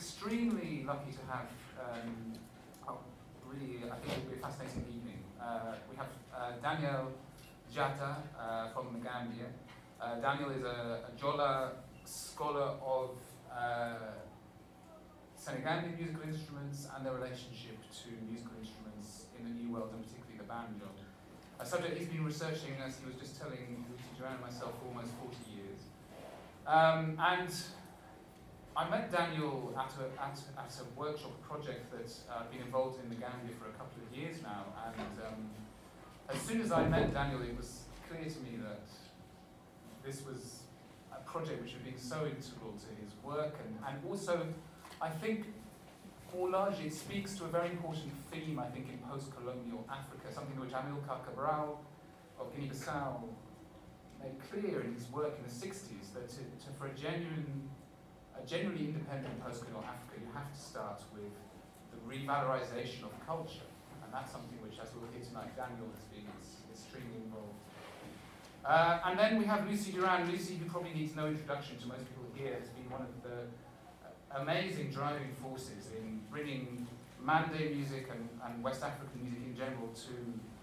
extremely lucky to have, um, really, I think it will be a fascinating evening. Uh, we have uh, Daniel Jatta uh, from the Gambia. Uh, Daniel is a, a Jola scholar of uh, Senegambian musical instruments and their relationship to musical instruments in the New World, and particularly the banjo. A subject he's been researching, as he was just telling Lucy Joanne and myself, for almost 40 years. Um, and I met Daniel at a, at, at a workshop project that uh, been involved in the Gambia for a couple of years now. And um, as soon as I met Daniel, it was clear to me that this was a project which had been so integral to his work. And, and also, I think more largely, it speaks to a very important theme, I think, in post-colonial Africa, something which Amilcar Cabral of Guinea-Bissau made clear in his work in the 60s, that to, to, for a genuine a genuinely independent post-colonial Africa, you have to start with the revalorization of culture. And that's something which, as we'll hear tonight, Daniel has been extremely involved. Uh, and then we have Lucy Duran. Lucy, who probably needs no introduction to most people here, has been one of the amazing driving forces in bringing Mande music and, and West African music in general to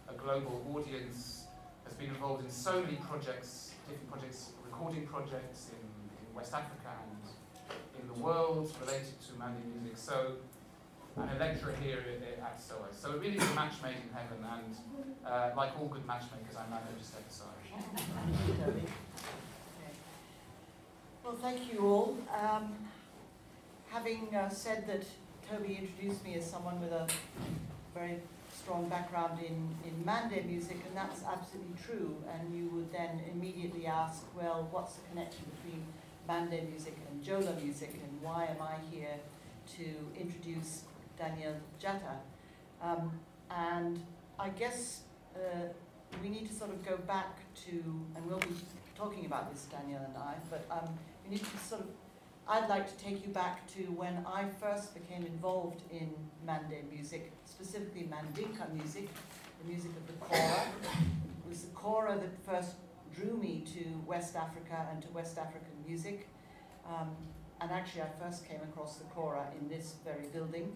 a global audience, has been involved in so many projects, different projects, recording projects in, in West Africa and the world related to Mali music. So, a lecturer here at SOAS. So it really is a match made in heaven, and uh, like all good matchmakers, I'm now going to step aside. Well, thank you all. Um, having uh, said that Toby introduced me as someone with a very strong background in, in Mande music, and that's absolutely true. And you would then immediately ask, well, what's the connection between Mande music and Jola music, and why am I here to introduce Daniel Jatta? Um, and I guess uh, we need to sort of go back to, and we'll be talking about this, Daniel and I, but um, we need to sort of, I'd like to take you back to when I first became involved in Mande music, specifically Mandinka music, the music of the Kora. It was the Kora that first drew me to West Africa and to West African music. Um, and actually, I first came across the Kora in this very building,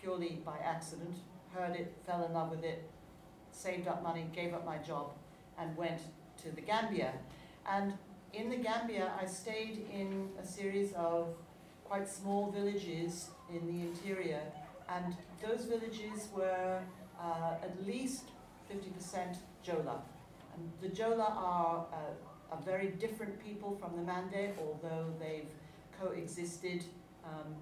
purely by accident. Heard it, fell in love with it, saved up money, gave up my job, and went to the Gambia. And in the Gambia, I stayed in a series of quite small villages in the interior, and those villages were uh, at least 50% Jola. And the Jola are, uh, are very different people from the Mande, although they've coexisted um,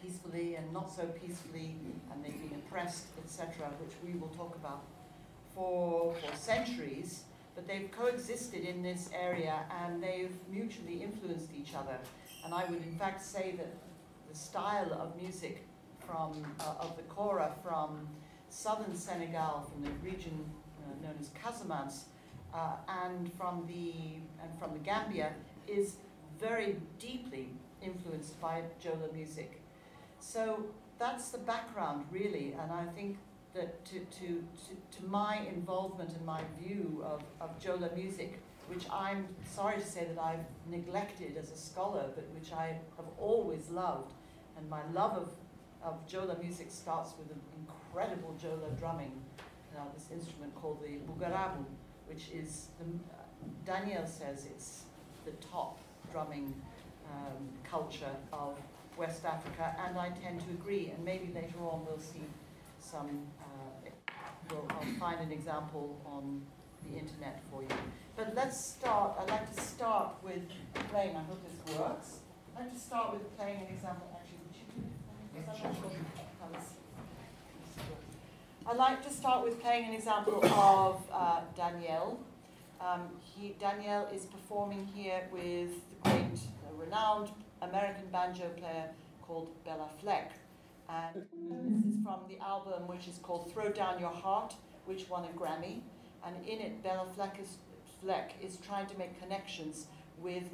peacefully and not so peacefully, and they've been oppressed, etc., which we will talk about for, for centuries. But they've coexisted in this area and they've mutually influenced each other. And I would, in fact, say that the style of music from uh, of the Kora from southern Senegal, from the region uh, known as Casamance, uh, and from the and from the Gambia is very deeply influenced by Jola music. So that's the background, really, and I think that to, to, to, to my involvement and my view of, of Jola music, which I'm sorry to say that I've neglected as a scholar, but which I have always loved, and my love of, of Jola music starts with an incredible Jola drumming uh, this instrument called the bugarabu, which is, the, uh, Daniel says it's the top drumming um, culture of West Africa, and I tend to agree, and maybe later on we'll see some, uh, we'll, I'll find an example on the internet for you. But let's start, I'd like to start with playing, I hope this works. I'd like to start with playing an example, actually, would you do it? I'd like to start with playing an example of uh, Daniel. Um, he, Daniel is performing here with the great, uh, renowned American banjo player called Béla Fleck. And this is from the album which is called Throw Down Your Heart, which won a Grammy. And in it, Béla Fleck is, Fleck is trying to make connections with,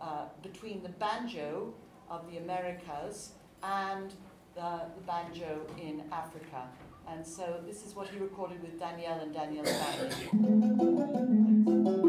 uh, between the banjo of the Americas and the, the banjo in Africa. And so this is what he recorded with Daniel and Daniel's band.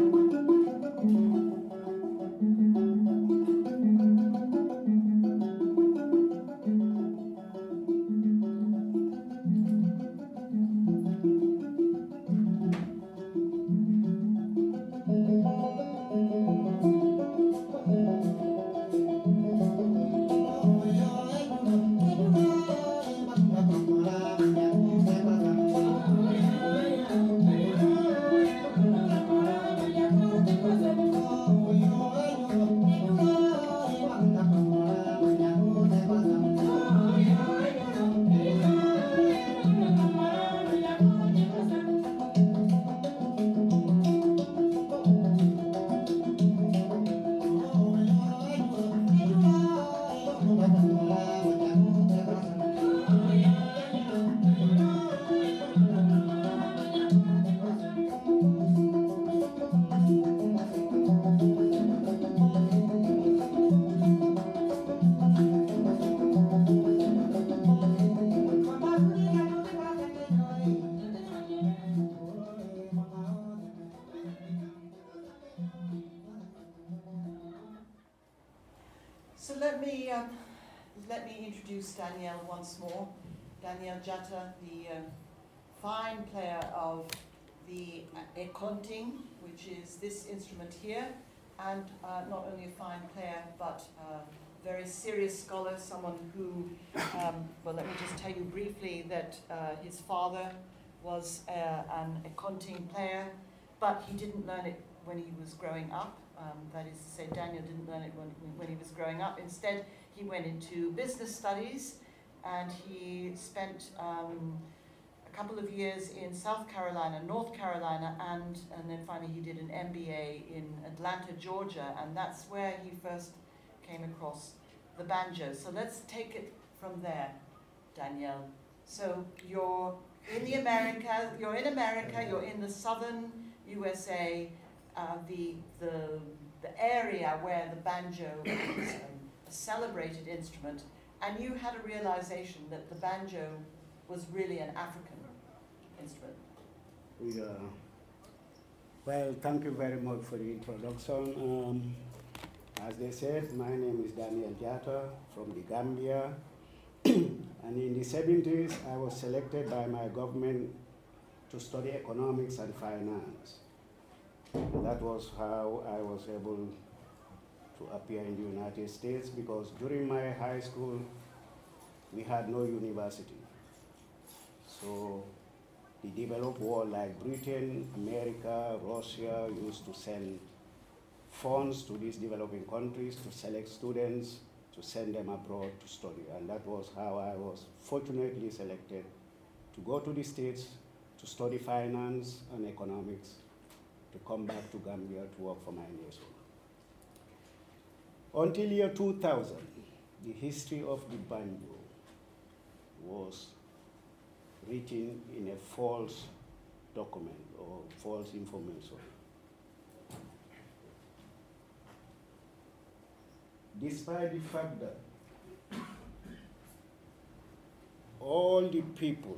player, but a very serious scholar, someone who, um, well, let me just tell you briefly that uh, his father was uh, an akonting player, but he didn't learn it when he was growing up. Um, that is to say, Daniel didn't learn it when, when he was growing up. Instead, he went into business studies and he spent um, a couple of years in South Carolina, North Carolina, and, and then finally he did an MBA in Atlanta, Georgia, and that's where he first came across the banjo. So let's take it from there, Daniel. So you're in the America, you're in America, you're in the southern USA, uh, the, the, the area where the banjo is um, a celebrated instrument, and you had a realization that the banjo was really an African instrument. Yeah. Well, thank you very much for the introduction. Um, as they said, my name is Daniel Jatta from the Gambia. and in the 70s, I was selected by my government to study economics and finance. That was how I was able to appear in the United States because during my high school, we had no university. So the developed world like Britain, America, Russia used to send funds to these developing countries to select students to send them abroad to study. And that was how I was fortunately selected to go to the States to study finance and economics, to come back to Gambia to work for my nation. Until year 2000, the history of the banjo was written in a false document or false information. Despite the fact that all the people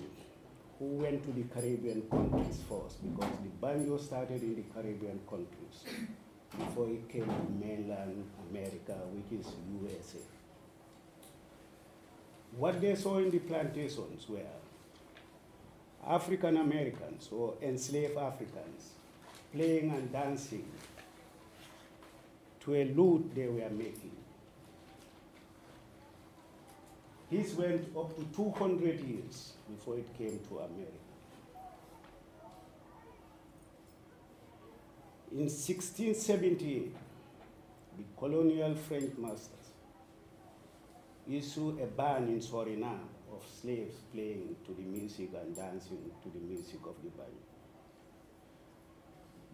who went to the Caribbean countries first, because the banjo started in the Caribbean countries before it came to mainland America, which is USA. What they saw in the plantations were African Americans or enslaved Africans playing and dancing to a lute they were making. This went up to 200 years before it came to America. In 1678, the colonial French masters issued a ban in Suriname of slaves playing to the music and dancing to the music of the banjo.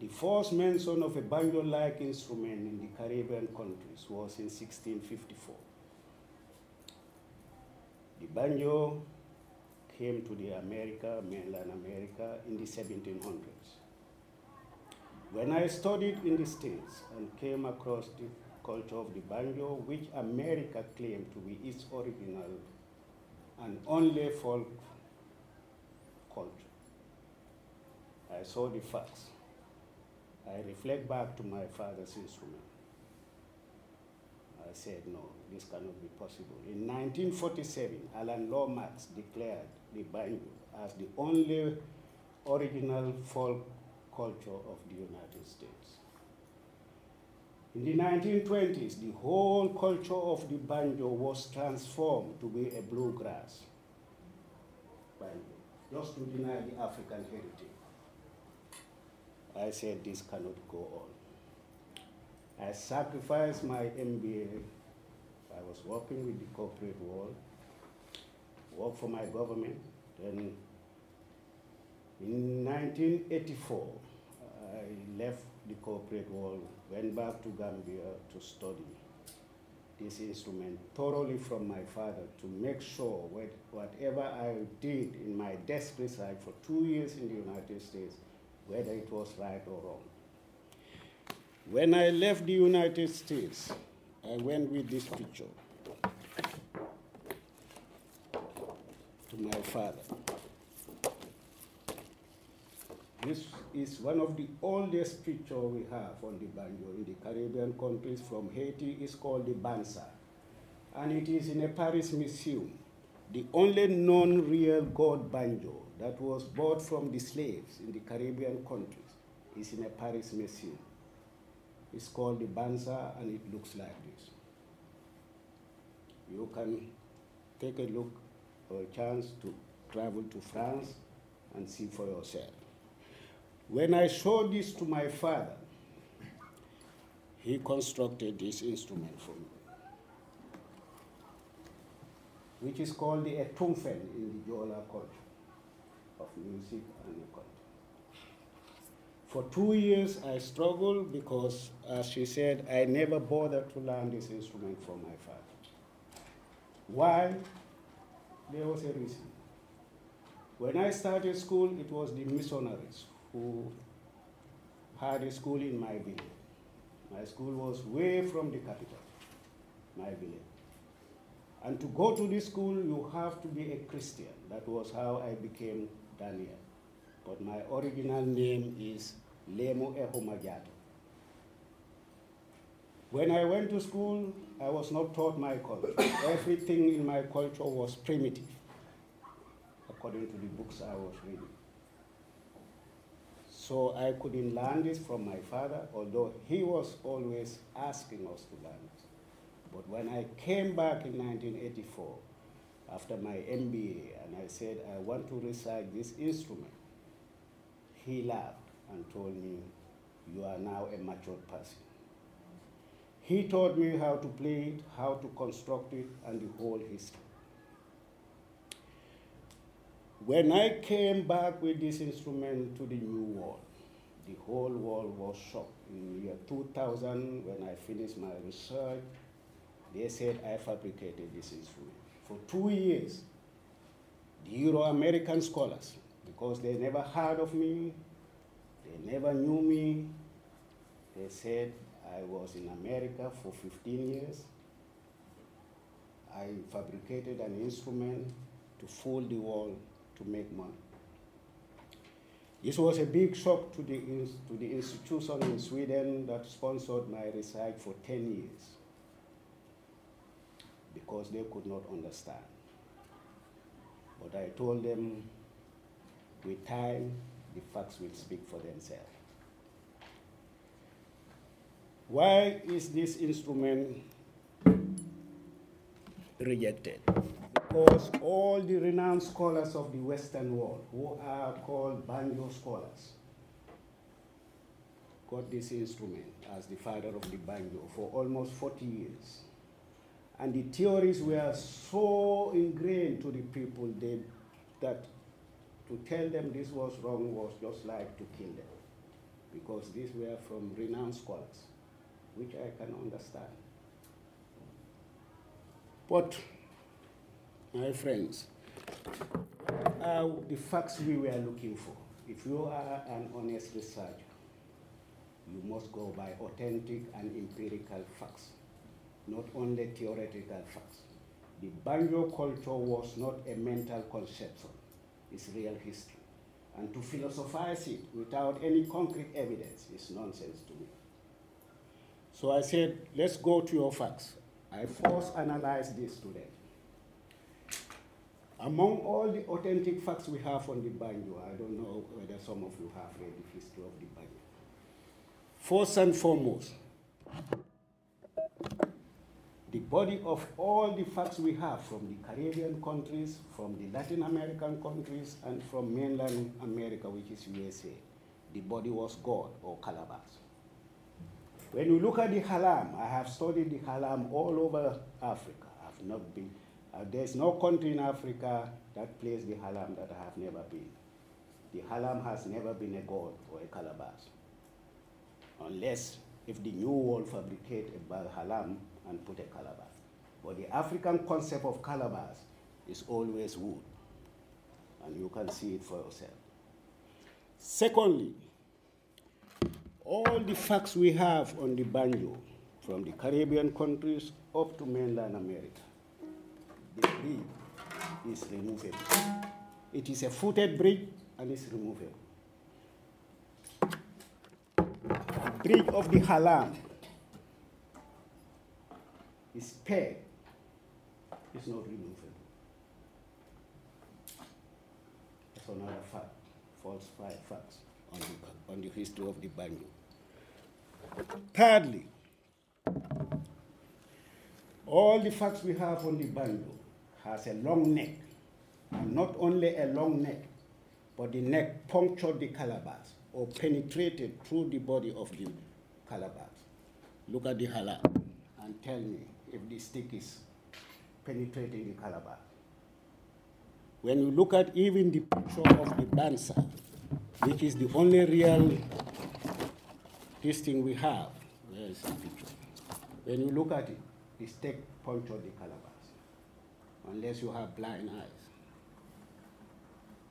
The first mention of a banjo-like instrument in the Caribbean countries was in 1654. The banjo came to the America, mainland America, in the 1700s. When I studied in the States and came across the culture of the banjo, which America claimed to be its original and only folk culture, I saw the facts. I reflect back to my father's instrument. I said, no, this cannot be possible. In 1947, Alan Lomax declared the banjo as the only original folk culture of the United States. In the 1920s, the whole culture of the banjo was transformed to be a bluegrass banjo, just to deny the African heritage. I said this cannot go on. I sacrificed my MBA. I was working with the corporate world, worked for my government. Then in 1984, I left the corporate world, went back to Gambia to study this instrument thoroughly from my father to make sure that whatever I did in my desk research for two years in the United States, whether it was right or wrong. When I left the United States, I went with this picture to my father. This is one of the oldest pictures we have on the banjo in the Caribbean countries from Haiti. It's called the banza. and it is in a Paris museum. The only known real gold banjo that was bought from the slaves in the Caribbean countries is in a Paris museum. It's called the Banza and it looks like this. You can take a look or a chance to travel to France and see for yourself. When I showed this to my father, he constructed this instrument for me, which is called the etumfen in the Jola culture of music and. For two years, I struggled because, as she said, I never bothered to learn this instrument from my father. Why? There was a reason. When I started school, it was the missionaries who had a school in my village. My school was way from the capital, my village. And to go to this school, you have to be a Christian. That was how I became Daniel. But my original name is Lemo Ehomajado. When I went to school, I was not taught my culture. Everything in my culture was primitive, according to the books I was reading. So I couldn't learn this from my father, although he was always asking us to learn it. But when I came back in 1984, after my MBA, and I said, I want to recite this instrument, he laughed and told me, You are now a mature person. He taught me how to play it, how to construct it, and the whole history. When I came back with this instrument to the new world, the whole world was shocked. In year 2000, when I finished my research, they said I fabricated this instrument. For two years, the Euro-American scholars, because they never heard of me, they never knew me, they said I was in America for 15 years. I fabricated an instrument to fool the world to make money. This was a big shock to the, to the institution in Sweden that sponsored my research for 10 years because they could not understand. But I told them with time, the facts will speak for themselves. Why is this instrument rejected? Because all the renowned scholars of the Western world, who are called banjo scholars, got this instrument as the father of the banjo for almost 40 years. And the theories were so ingrained to the people they, that to tell them this was wrong was just like to kill them, because these were from renowned scholars, which I can understand. But, my friends, uh, the facts we were looking for. If you are an honest researcher, you must go by authentic and empirical facts, not only theoretical facts. The banjo culture was not a mental conception, it's real history. And to philosophize it without any concrete evidence is nonsense to me. So I said, let's go to your facts. I first analyzed this today. Among all the authentic facts we have on the banjo, I don't know whether some of you have read the history of the banjo. First and foremost, the body of all the facts we have from the Caribbean countries, from the Latin American countries, and from mainland America, which is USA, the body was God or calabash. When you look at the halam, I have studied the halam all over Africa. I've not been, uh, there's no country in Africa that plays the halam that I have never been. The halam has never been a god or a calabash. Unless if the new world fabricate a halam and put a calabash. But the African concept of calabash is always wood. And you can see it for yourself. Secondly, all the facts we have on the banjo, from the Caribbean countries up to mainland America, the bridge is removable. It is a footed bridge and it's removable. Bridge of the halam is pegged is not removable. That's another fact, false facts on the, on the history of the banjo. Thirdly, all the facts we have on the banjo has a long neck, and not only a long neck, but the neck punctured the calabash or penetrated through the body of the calabash. Look at the hala and tell me if the stick is penetrating the calabash. When you look at even the picture of the banza, which is the only real this thing we have, where is the picture? When you look at it, the stick punctured the calabash, unless you have blind eyes.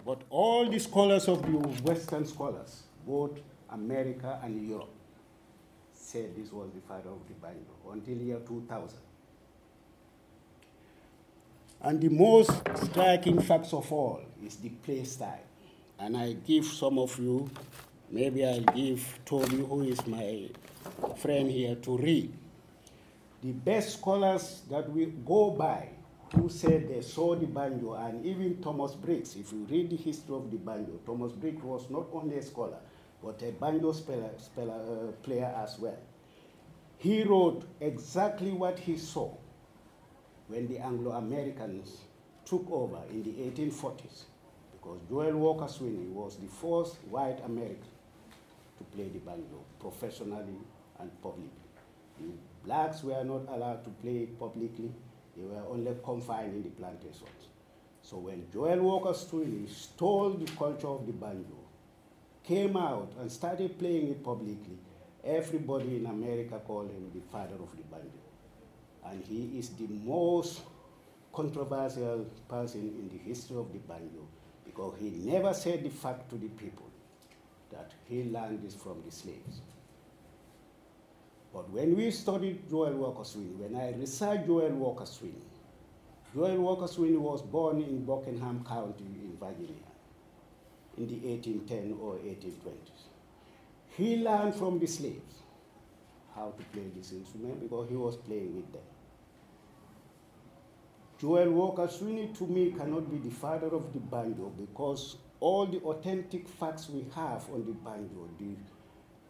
But all the scholars of the Western scholars, both America and Europe, said this was the father of the Bible until year 2000. And the most striking facts of all is the play style. And I give some of you, maybe I'll give Toby, who is my friend here, to read. The best scholars that we go by who said they saw the banjo, and even Thomas Briggs, if you read the history of the banjo, Thomas Briggs was not only a scholar, but a banjo speller, speller, uh, player as well. He wrote exactly what he saw when the Anglo-Americans took over in the 1840s, because Joel Walker Sweeney was the first white American to play the banjo professionally and publicly. The blacks were not allowed to play it publicly, they were only confined in the plantations. So when Joel Walker Sweeney stole the culture of the banjo, came out and started playing it publicly, everybody in America called him the father of the banjo. And he is the most controversial person in the history of the banjo because he never said the fact to the people that he learned this from the slaves. But when we studied Joel Walker Sweeney, when I researched Joel Walker Sweeney, Joel Walker Sweeney was born in Buckingham County in Virginia in the 1810 or 1820s. He learned from the slaves how to play this instrument because he was playing with them. Joel Walker Sweeney to me cannot be the father of the banjo because all the authentic facts we have on the banjo, the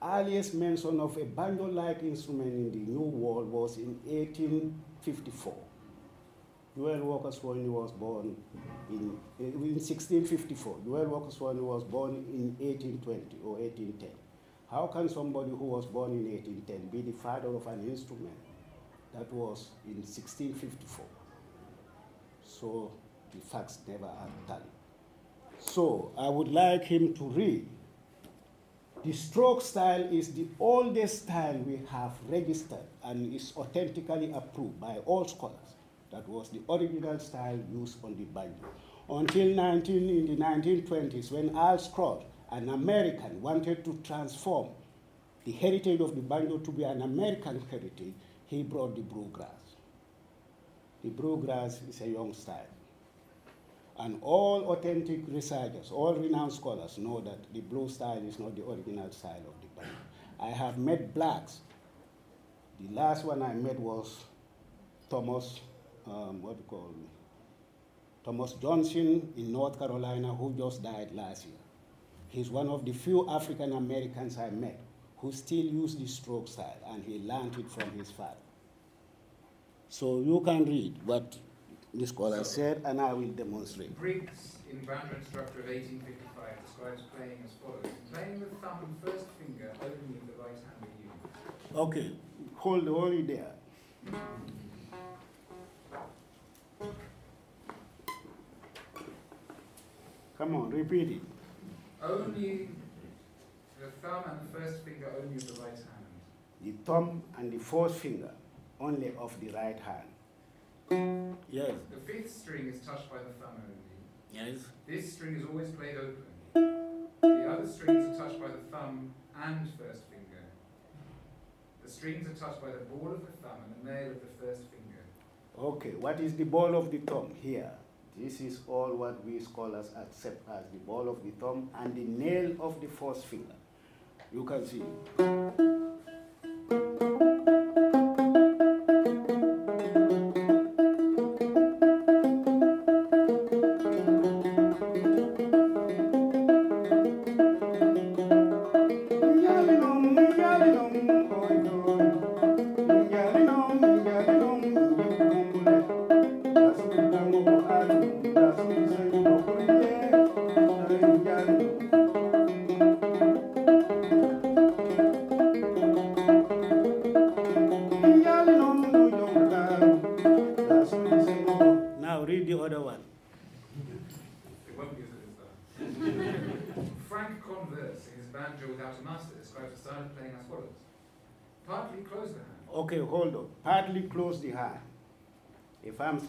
earliest mention of a banjo-like instrument in the New World was in 1854. Joel Walker Sweeney was born in, uh, in 1654. Joel Walker Sweeney was born in 1820 or 1810. How can somebody who was born in 1810 be the father of an instrument that was in 1654? So the facts never are tallied. So I would like him to read the stroke style is the oldest style we have registered and is authentically approved by all scholars. That was the original style used on the banjo. Until 19, in the 1920s, when Earl Scruggs, an American, wanted to transform the heritage of the banjo to be an American heritage, he brought the bluegrass. The bluegrass is a young style. And all authentic researchers, all renowned scholars know that the blue style is not the original style of the band. I have met blacks. The last one I met was Thomas, um, what do you call me? Thomas Johnson in North Carolina, who just died last year. He's one of the few African Americans I met who still use the stroke style, and he learned it from his father. So you can read what the scholar said, and I will demonstrate. Briggs, in Banjo Instructor of 1855, describes playing as follows. Playing with thumb and first finger only with the right hand are used. Okay, hold only there. Come on, repeat it. Only the thumb and the first finger only of the right hand. The thumb and the fourth finger only of the right hand. Yes. The fifth string is touched by the thumb only. Yes. This string is always played open. The other strings are touched by the thumb and first finger. The strings are touched by the ball of the thumb and the nail of the first finger. Okay, what is the ball of the thumb here? This is all what we scholars accept as the ball of the thumb and the nail of the first finger. You can see.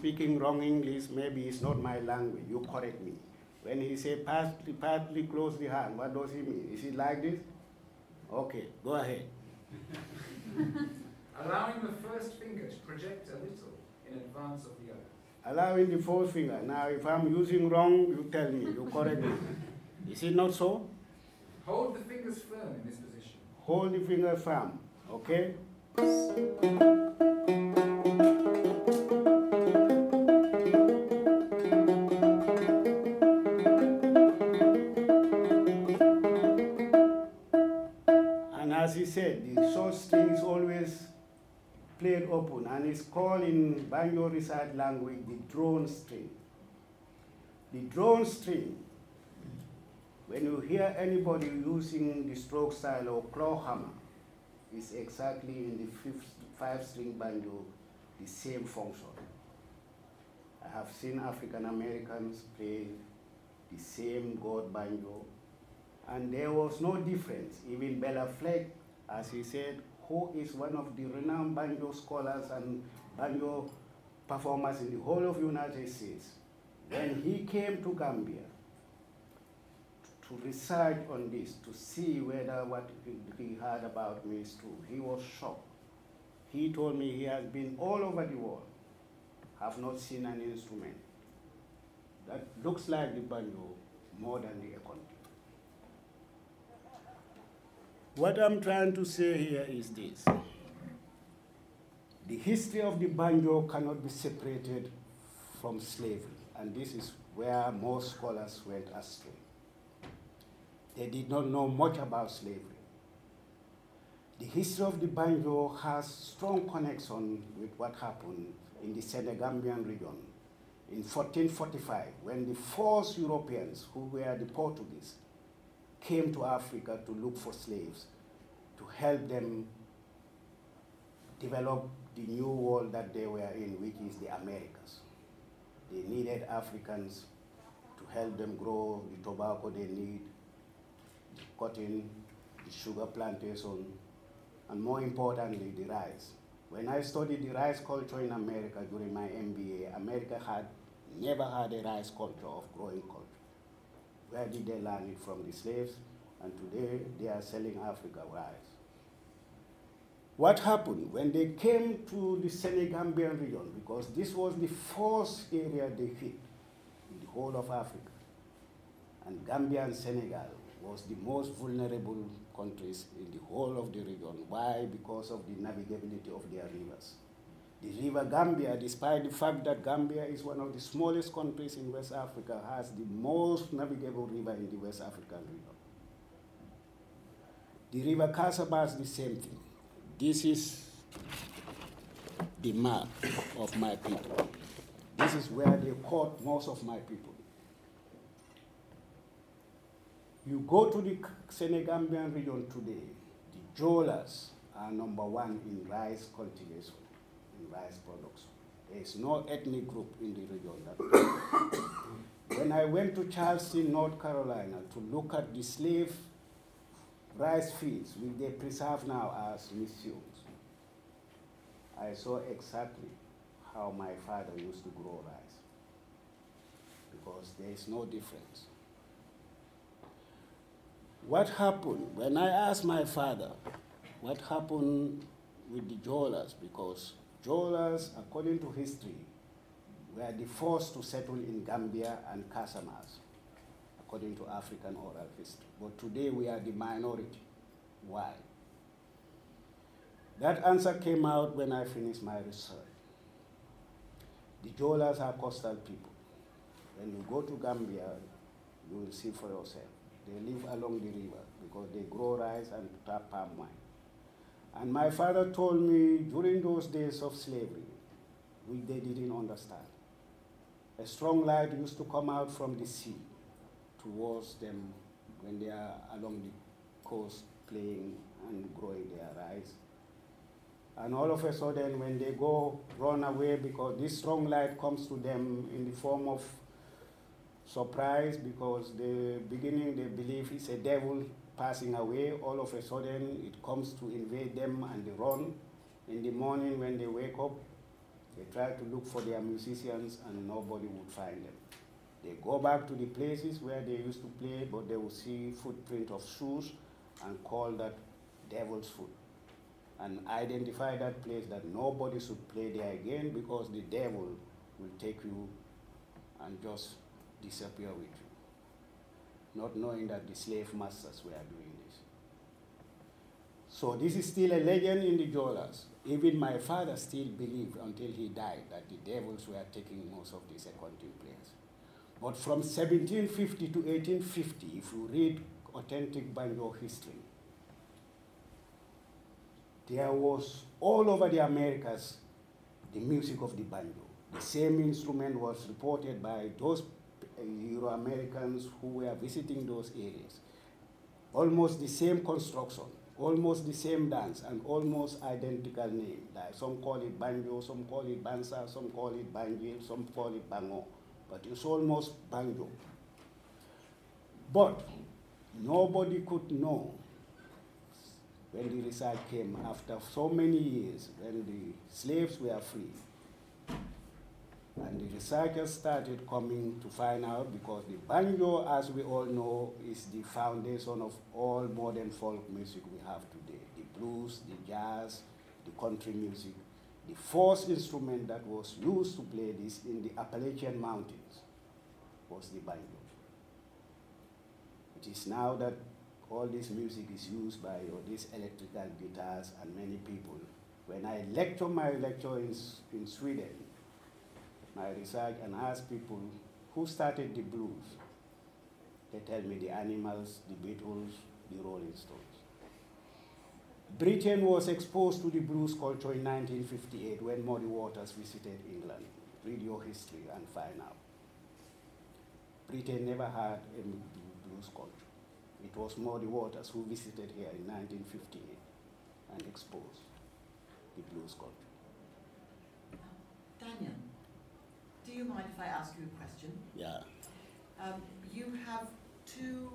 Speaking wrong English, maybe it's not my language. You correct me. When he say partly, partly close the hand, what does he mean? Is it like this? Okay, go ahead. Allowing the first finger to project a little in advance of the other. Allowing the fourth finger. Now, if I'm using wrong, you tell me. You correct me. Is it not so? Hold the fingers firm in this position. Hold the finger firm. Okay? Open and it's called in Banjo research language the drone string. The drone string, when you hear anybody using the stroke style or claw hammer, is exactly in the fifth, five string banjo the same function. I have seen African Americans play the same God banjo, and there was no difference. Even Béla Fleck, as he said, who is one of the renowned banjo scholars and banjo performers in the whole of United States, when he came to Gambia to research on this, to see whether what he heard about me is true, he was shocked. He told me he has been all over the world, have not seen an instrument that looks like the banjo more than the akonting. What I'm trying to say here is this. The history of the banjo cannot be separated from slavery, and this is where most scholars went astray. They did not know much about slavery. The history of the banjo has strong connection with what happened in the Senegambian region in 1445 when the first Europeans, who were the Portuguese, came to Africa to look for slaves to help them develop the new world that they were in, which is the Americas. They needed Africans to help them grow the tobacco they need, the cotton, the sugar plantation, and more importantly, the rice. When I studied the rice culture in America during my MBA, America had never had a rice culture of growing culture. Where did they learn it from? The slaves, and today they are selling Africa rice. What happened when they came to the Senegambian region, because this was the first area they hit in the whole of Africa, and Gambia and Senegal was the most vulnerable countries in the whole of the region. Why? Because of the navigability of their rivers. The river Gambia, despite the fact that Gambia is one of the smallest countries in West Africa, has the most navigable river in the West African region. The river Kasaba is the same thing. This is the map of my people. This is where they caught most of my people. You go to the Senegambian region today, the Jolas are number one in rice cultivation, rice products. There is no ethnic group in the region that. when I went to Charleston, North Carolina, to look at the slave rice fields, which they preserve now as museums, I saw exactly how my father used to grow rice because there is no difference. What happened when I asked my father what happened with the Jolas? Because Jolas, according to history, were the first to settle in Gambia and Casamance, according to African oral history. But today we are the minority. Why? That answer came out when I finished my research. The Jolas are coastal people. When you go to Gambia, you will see for yourself. They live along the river because they grow rice and tap palm wine. And my father told me during those days of slavery, which they didn't understand, a strong light used to come out from the sea towards them when they are along the coast playing and growing their rice. And all of a sudden, when they go run away, because this strong light comes to them in the form of surprise, because the beginning they believe it's a devil passing away. All of a sudden, it comes to invade them and they run. In the morning, when they wake up, they try to look for their musicians and nobody would find them. They go back to the places where they used to play, but they will see footprint of shoes and call that devil's foot. And identify that place that nobody should play there again because the devil will take you and just disappear with you. Not knowing that the slave masters were doing this. So this is still a legend in the Jolas. Even my father still believed until he died that the devils were taking most of these akonting players. But from 1750 to 1850, if you read authentic banjo history, there was all over the Americas the music of the banjo. The same instrument was reported by those Euro Americans who were visiting those areas. Almost the same construction, almost the same dance, and almost identical name. Like some call it banjo, some call it bansa, some call it banjil, some call it bango. But it's almost banjo. But nobody could know when the research came after so many years, when the slaves were free. And the researchers started coming to find out because the banjo, as we all know, is the foundation of all modern folk music we have today. The blues, the jazz, the country music. The first instrument that was used to play this in the Appalachian Mountains was the banjo. It is now that all this music is used by all these electrical guitars and many people. When I lecture my lecture in, in Sweden, my research and ask people who started the blues, they tell me the Animals, the Beatles, the Rolling Stones. Britain was exposed to the blues culture in 1958 when Muddy Waters visited England. Read your history and find out. Britain never had a blues culture. It was Muddy Waters who visited here in 1958 and exposed the blues culture. Daniel, do you mind if I ask you a question? Yeah. Um, you have two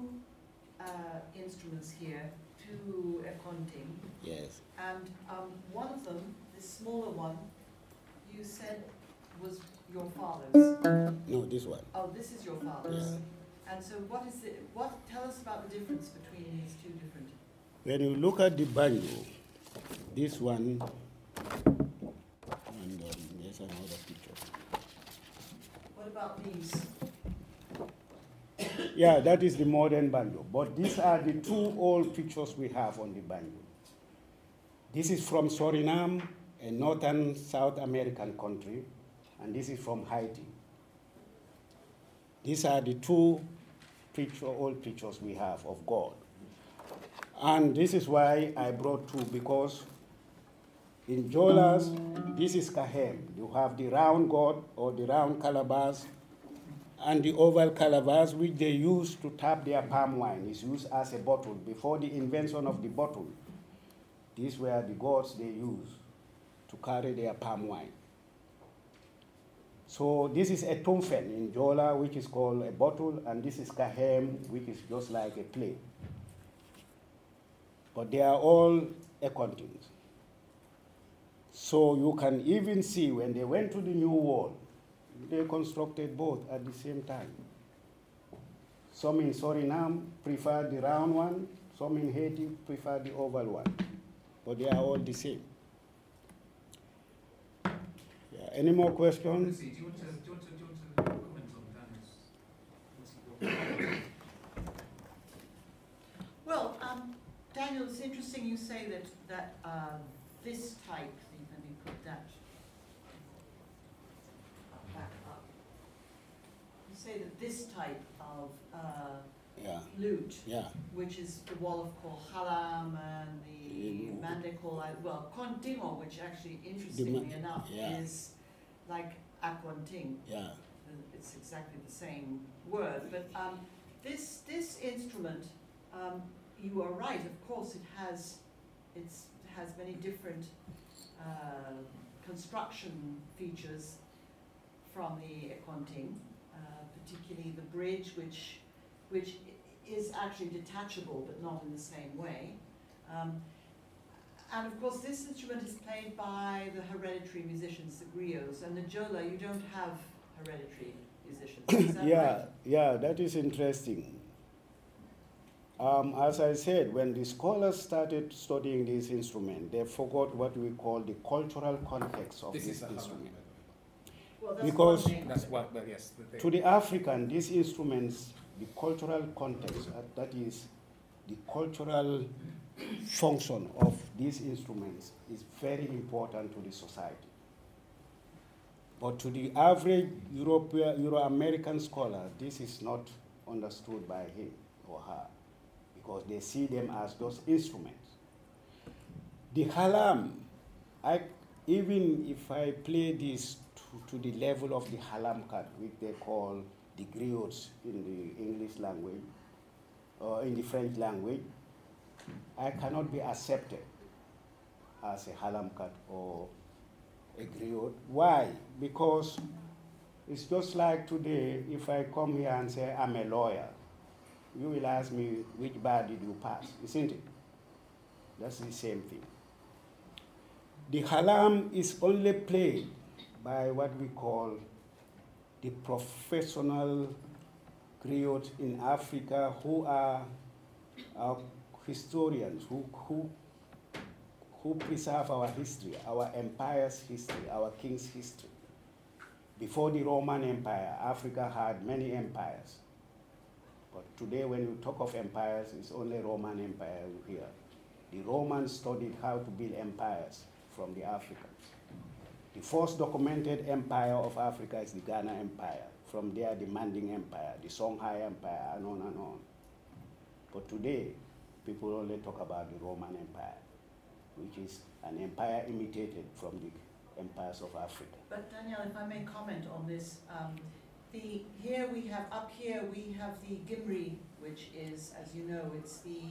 uh, instruments here, two akonting, Yes. and um, one of them, the smaller one, you said was your father's. No, this one. Oh, this is your father's. Yeah. And so, what is it? what? Tell us about the difference between these two different. When you look at the banjo, this one, and um, there's another picture. What about these? Yeah, that is the modern banjo. But these are the two old pictures we have on the banjo. This is from Suriname, a northern South American country, and this is from Haiti. These are the two picture, old pictures we have of God. And this is why I brought two, because in Jolas, this is Kahem. You have the round God or the round calabash and the oval calabash, which they use to tap their palm wine, is used as a bottle. Before the invention of the bottle, these were the gods they used to carry their palm wine. So this is a tumfen in Jola, which is called a bottle, and this is kahem, which is just like a plate. But they are all akonting. So you can even see when they went to the New World, they constructed both at the same time. Some in Suriname prefer the round one, some in Haiti prefer the oval one. But they are all the same. Yeah, any more questions? Well, um, Daniel, it's interesting you say that that uh, this type. That back up. You say that this type of uh, Yeah, lute, yeah, which is the Wolof call halam and the Mm. Mande call, uh, well, kontingo, which actually, interestingly enough, yeah. is like akonting. yeah. It's exactly the same word, but um, this this instrument, um, you are right. Of course, it has it's it has many different uh, construction features from the akonting, uh, particularly the bridge, which, which is actually detachable but not in the same way. Um, and of course, this instrument is played by the hereditary musicians, the griots, and the jola, you don't have hereditary musicians. Yeah, right? yeah, that is interesting. Um, as I said, when the scholars started studying this instrument, they forgot what we call the cultural context of This this, is a halam, instrument. by the way. Well, because- That's what, but yes. the- the- To the African, these instruments, the cultural context, uh, that is, the cultural function of these instruments is very important to the society. But to the average European, Euro-American scholar, this is not understood by him or her because they see them as those instruments. The halam, I, even if I play this to, to the level of the halam cut, which they call the griots in the English language, or in the French language, I cannot be accepted as a halam cut or a griot. Why? Because it's just like today, if I come here and say I'm a lawyer, you will ask me which bar did you pass, isn't it? That's the same thing. The halam is only played by what we call the professional griots in Africa who are, are historians, who, who, who preserve our history, our empire's history, our king's history. Before the Roman Empire, Africa had many empires. But today, when you talk of empires, it's only Roman Empire you hear. The Romans studied how to build empires from the Africans. The first documented empire of Africa is the Ghana Empire. From there, the Manding Empire, the Songhai Empire, and on and on. But today, people only talk about the Roman Empire, which is an empire imitated from the empires of Africa. But Daniel, if I may comment on this, um, the, here we have, up here, we have the Gimri, which is, as you know, it's the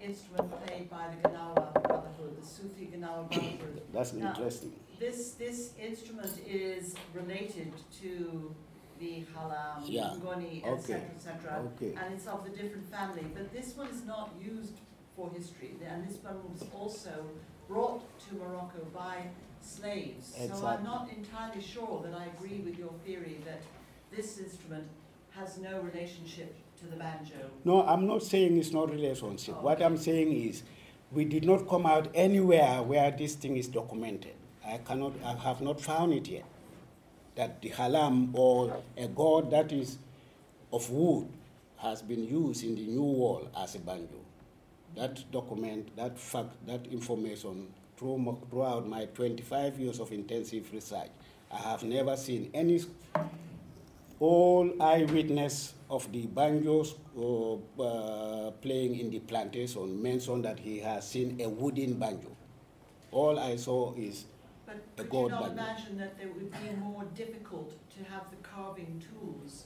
instrument played by the Ganawa Brotherhood, the Sufi Ganawa Brotherhood. That's Now- interesting. This, this instrument is related to the Halam, Yeah, Ngoni, okay, etc., etc. Okay. And it's of the different family, but this one is not used for history, and this one was also brought to Morocco by slaves. So I'm not entirely sure that I agree with your theory that this instrument has no relationship to the banjo. No, I'm not saying it's not relationship. Oh, What. I'm saying is, we did not come out anywhere where this thing is documented. I cannot, I have not found it yet. That the halam or a god that is of wood has been used in the New World as a banjo. That document, that fact, that information through throughout my 25 years of intensive research, I have never seen any all eyewitness of the banjos uh, uh, playing in the plantation mentioned that he has seen a wooden banjo. All I saw is But A could you not banjo. imagine that it would be more difficult to have the carving tools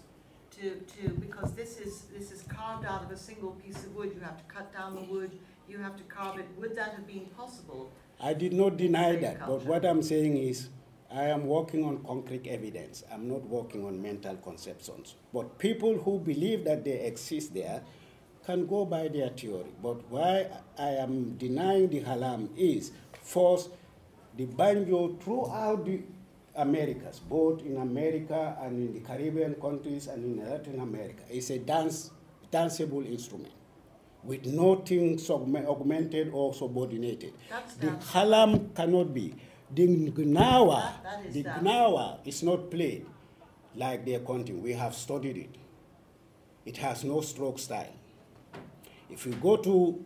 to, to, because this is, this is carved out of a single piece of wood, you have to cut down the wood, you have to carve it, would that have been possible? I did not deny that, but what I'm saying is I am working on concrete evidence. I'm not working on mental conceptions. But people who believe that they exist there can go by their theory. But why I am denying the halam is first the banjo throughout the Americas, both in America and in the Caribbean countries and in Latin America, is a dance danceable instrument with nothing augmented or subordinated. That's The halam cannot be. The gnawa, That- that is the gnawa is not played like their country. We have studied it. It has no stroke style. If you go to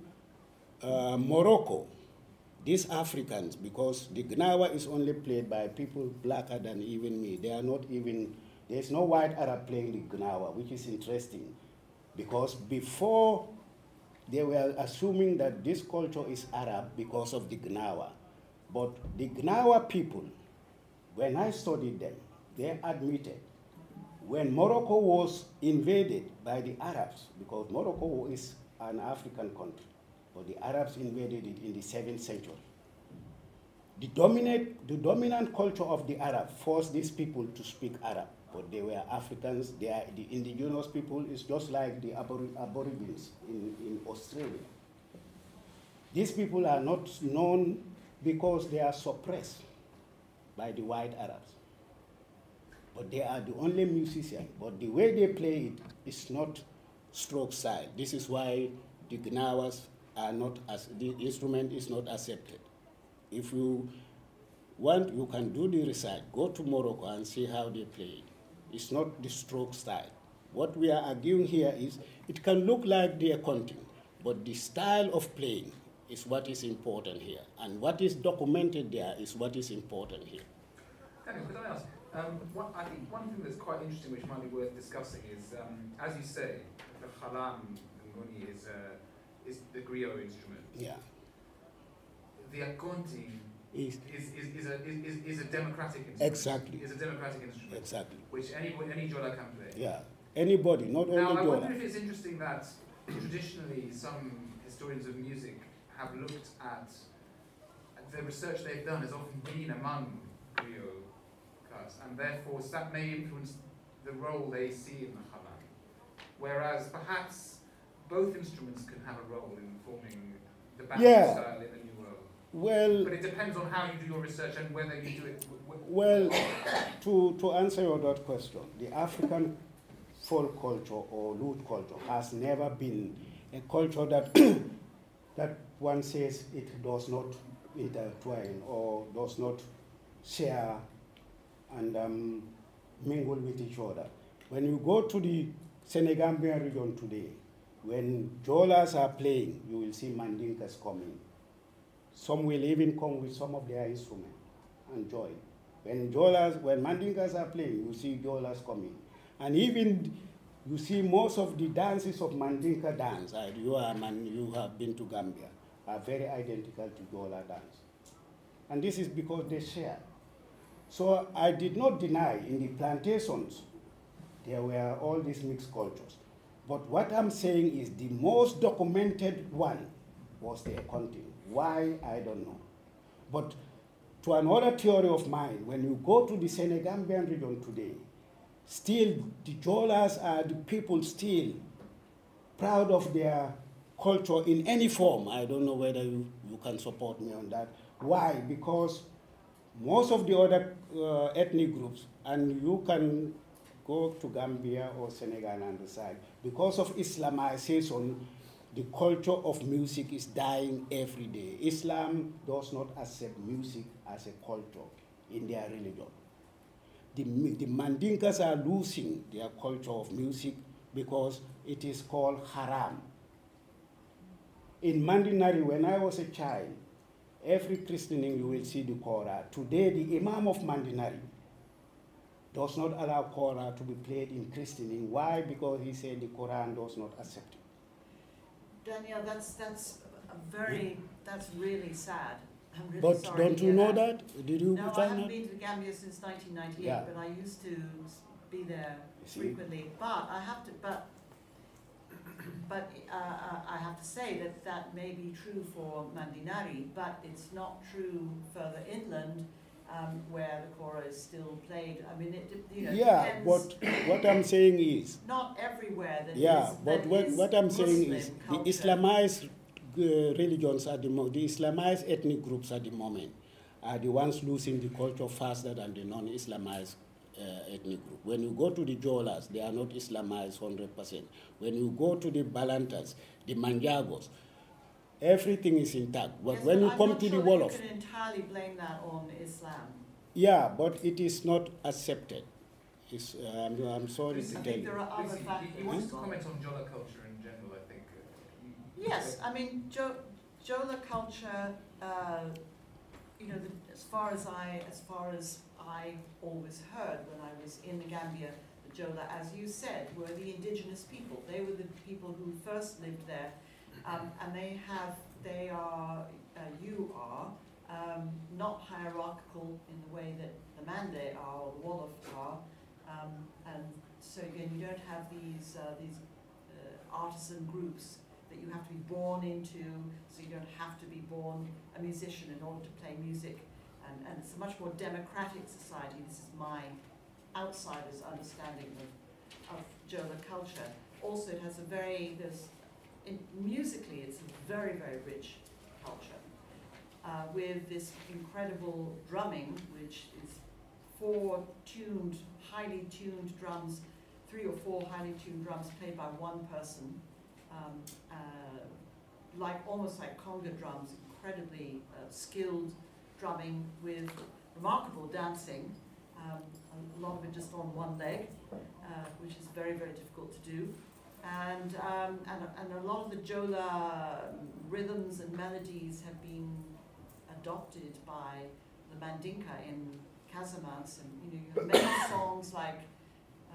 uh, Morocco, these Africans, because the gnawa is only played by people blacker than even me. They are not even, there's no white Arab playing the gnawa, which is interesting. Because before they were assuming that this culture is Arab because of the Gnawa. But the Gnawa people, when I studied them, they admitted when Morocco was invaded by the Arabs, because Morocco is an African country, but the Arabs invaded it in the 7th century. the dominant, the dominant culture of the Arab forced these people to speak Arab, but they were Africans. They are the indigenous people. It's just like the abor- Aborigines in, in Australia. These people are not known because they are suppressed by the white Arabs. But they are the only musicians. But the way they play it is not stroke style. This is why the Gnawas are not as the instrument is not accepted. If you want, you can do the research. Go to Morocco and see how they play it. It's not the stroke style. What we are arguing here is it can look like they are counting, but the style of playing is what is important here. And what is documented there is what is important here. Daniel, could I ask? Um, what, I think one thing that's quite interesting, which might be worth discussing, is um, as you say, the khalam ngoni is uh, is the griot instrument. Yeah. The akonting Is is, is, is, a, is, is a democratic instrument. Exactly. Is a democratic instrument, exactly. which any any Jola can play. Yeah. Anybody, not Now, only I wonder Jola. if it's interesting that traditionally some historians of music have looked at the research they've done has often been among griot cuts, and therefore that may influence the role they see in the khalam. Whereas perhaps both instruments can have a role in forming the band Yeah. style in the new world. Well, But it depends on how you do your research and whether you do it. W- Well, to, to answer your that question, the African folk culture or lute culture has never been a culture that, that one says it does not intertwine or does not share and um, mingle with each other. When you go to the Senegambian region today, when Jolas are playing, you will see Mandinkas coming. Some will even come with some of their instruments and join. When Jolas, when Mandinkas are playing, you see Jolas coming. And even you see most of the dances of Mandinka dance, uh, you, are, man, you have been to Gambia, are very identical to Jola dance. And this is because they share. So I did not deny in the plantations, there were all these mixed cultures. But what I'm saying is the most documented one was the akonting. Why, I don't know. But to another theory of mine, when you go to the Senegambian region today, still the Jolas are the people still proud of their culture in any form. I don't know whether you, you can support me on that. Why? Because most of the other uh, ethnic groups, and you can go to Gambia or Senegal and decide, because of Islamization, the culture of music is dying every day. Islam does not accept music as a culture in their religion. The, the Mandinkas are losing their culture of music because it is called haram. In Mandinari, when I was a child, every christening you will see the Kora. Today, the Imam of Mandinari does not allow Kora to be played in christening. Why? Because he said the Quran does not accept it. Daniel, that's, that's a very, that's really sad. I'm really But sorry don't you know that? Did you No, I haven't out? been to Gambia since nineteen ninety-eight, Yeah. but I used to be there frequently. But I have to, but, but uh, uh, I have to say that that may be true for Mandinari, but it's not true further inland, um, where the kora is still played. I mean, it, you know, Yeah, depends. what, what I'm saying is, Not everywhere that is, yeah, but that what, is what I'm saying is, Muslim the. Islamized religions at the mo- the Islamized ethnic groups at the moment are the ones losing the culture faster than the non-Islamized uh, ethnic group. When you go to the Jolas, they are not Islamized 100%. When you go to the Balantas, the Manjagos, everything is intact. But Yes, when you I'm come not to sure the that Wolof, You can entirely blame that on Islam. yeah, but it is not accepted. It's, uh, I'm, I'm sorry Lucy, to I tell think you. there are other you- factors. you wanted to comment on Jola culture in general, I think. uh, you- Yes, I mean, jo- Jola culture, uh, you know, the, as far as I, as far as I always heard when I was in the Gambia, the Jola, as you said, were the indigenous people. They were the people who first lived there, um, and they have, they are, uh, you are, um, not hierarchical in the way that the Mande are or the Wolof are, um, and so again, you don't have these, uh, these uh, artisan groups that you have to be born into, so you don't have to be born a musician in order to play music. and, and it's a much more democratic society. This is my outsider's understanding of, of Jola culture. Also, it has a very, there's, musically, it's a very, very rich culture uh, with this incredible drumming, which is four tuned, highly tuned drums, three or four highly tuned drums played by one person, um, uh, like almost like conga drums, incredibly uh, skilled drumming with remarkable dancing, um, a lot of it just on one leg, uh, which is very, very difficult to do. And, um, and, and a lot of the Jola rhythms and melodies have been adopted by the Mandinka in Casamance. And you know, you have many songs like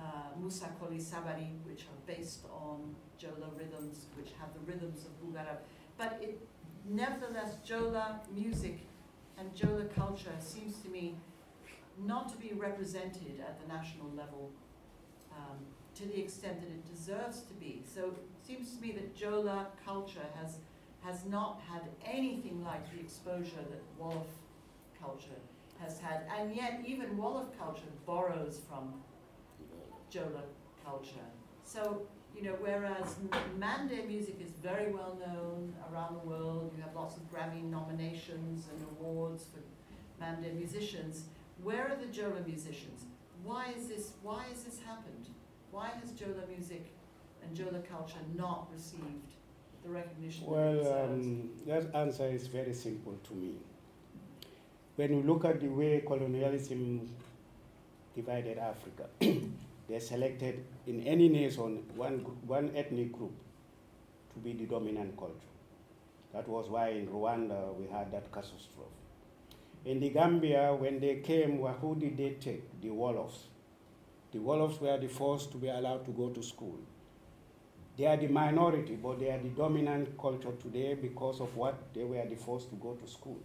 uh, Musa Koli Sabari, which are based on Jola rhythms, which have the rhythms of Bugara. But it, nevertheless, Jola music and Jola culture seems to me not to be represented at the national level um, to the extent that it deserves to be. So it seems to me that Jola culture has, has not had anything like the exposure that Wolof culture has had. And yet even Wolof culture borrows from Jola culture. So, you know, whereas Mande music is very well known around the world, you have lots of Grammy nominations and awards for Mande musicians, where are the Jola musicians? Why is this, why has this happened? Why has Jola music and Jola culture not received the recognition Well, deserves? um, that answer is very simple to me. When you look at the way colonialism divided Africa, they selected in any nation one, one ethnic group to be the dominant culture. That was why in Rwanda we had that catastrophe. In the Gambia, when they came, who did they take? The Wolofs. The Wolofs were the first to be allowed to go to school. They are the minority, but they are the dominant culture today because of what they were the first to go to school.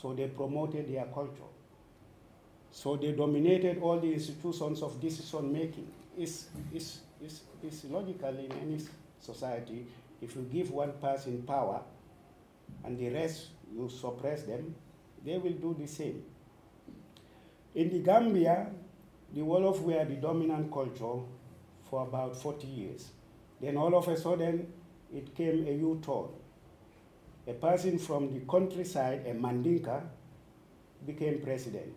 So they promoted their culture. So they dominated all the institutions of decision making. It's, it's, it's, it's logical in any society. If you give one person power and the rest you suppress them, they will do the same. In the Gambia, the Wolof were the dominant culture for about 40 years. Then all of a sudden, it came a U-turn. A person from the countryside, a Mandinka, became president.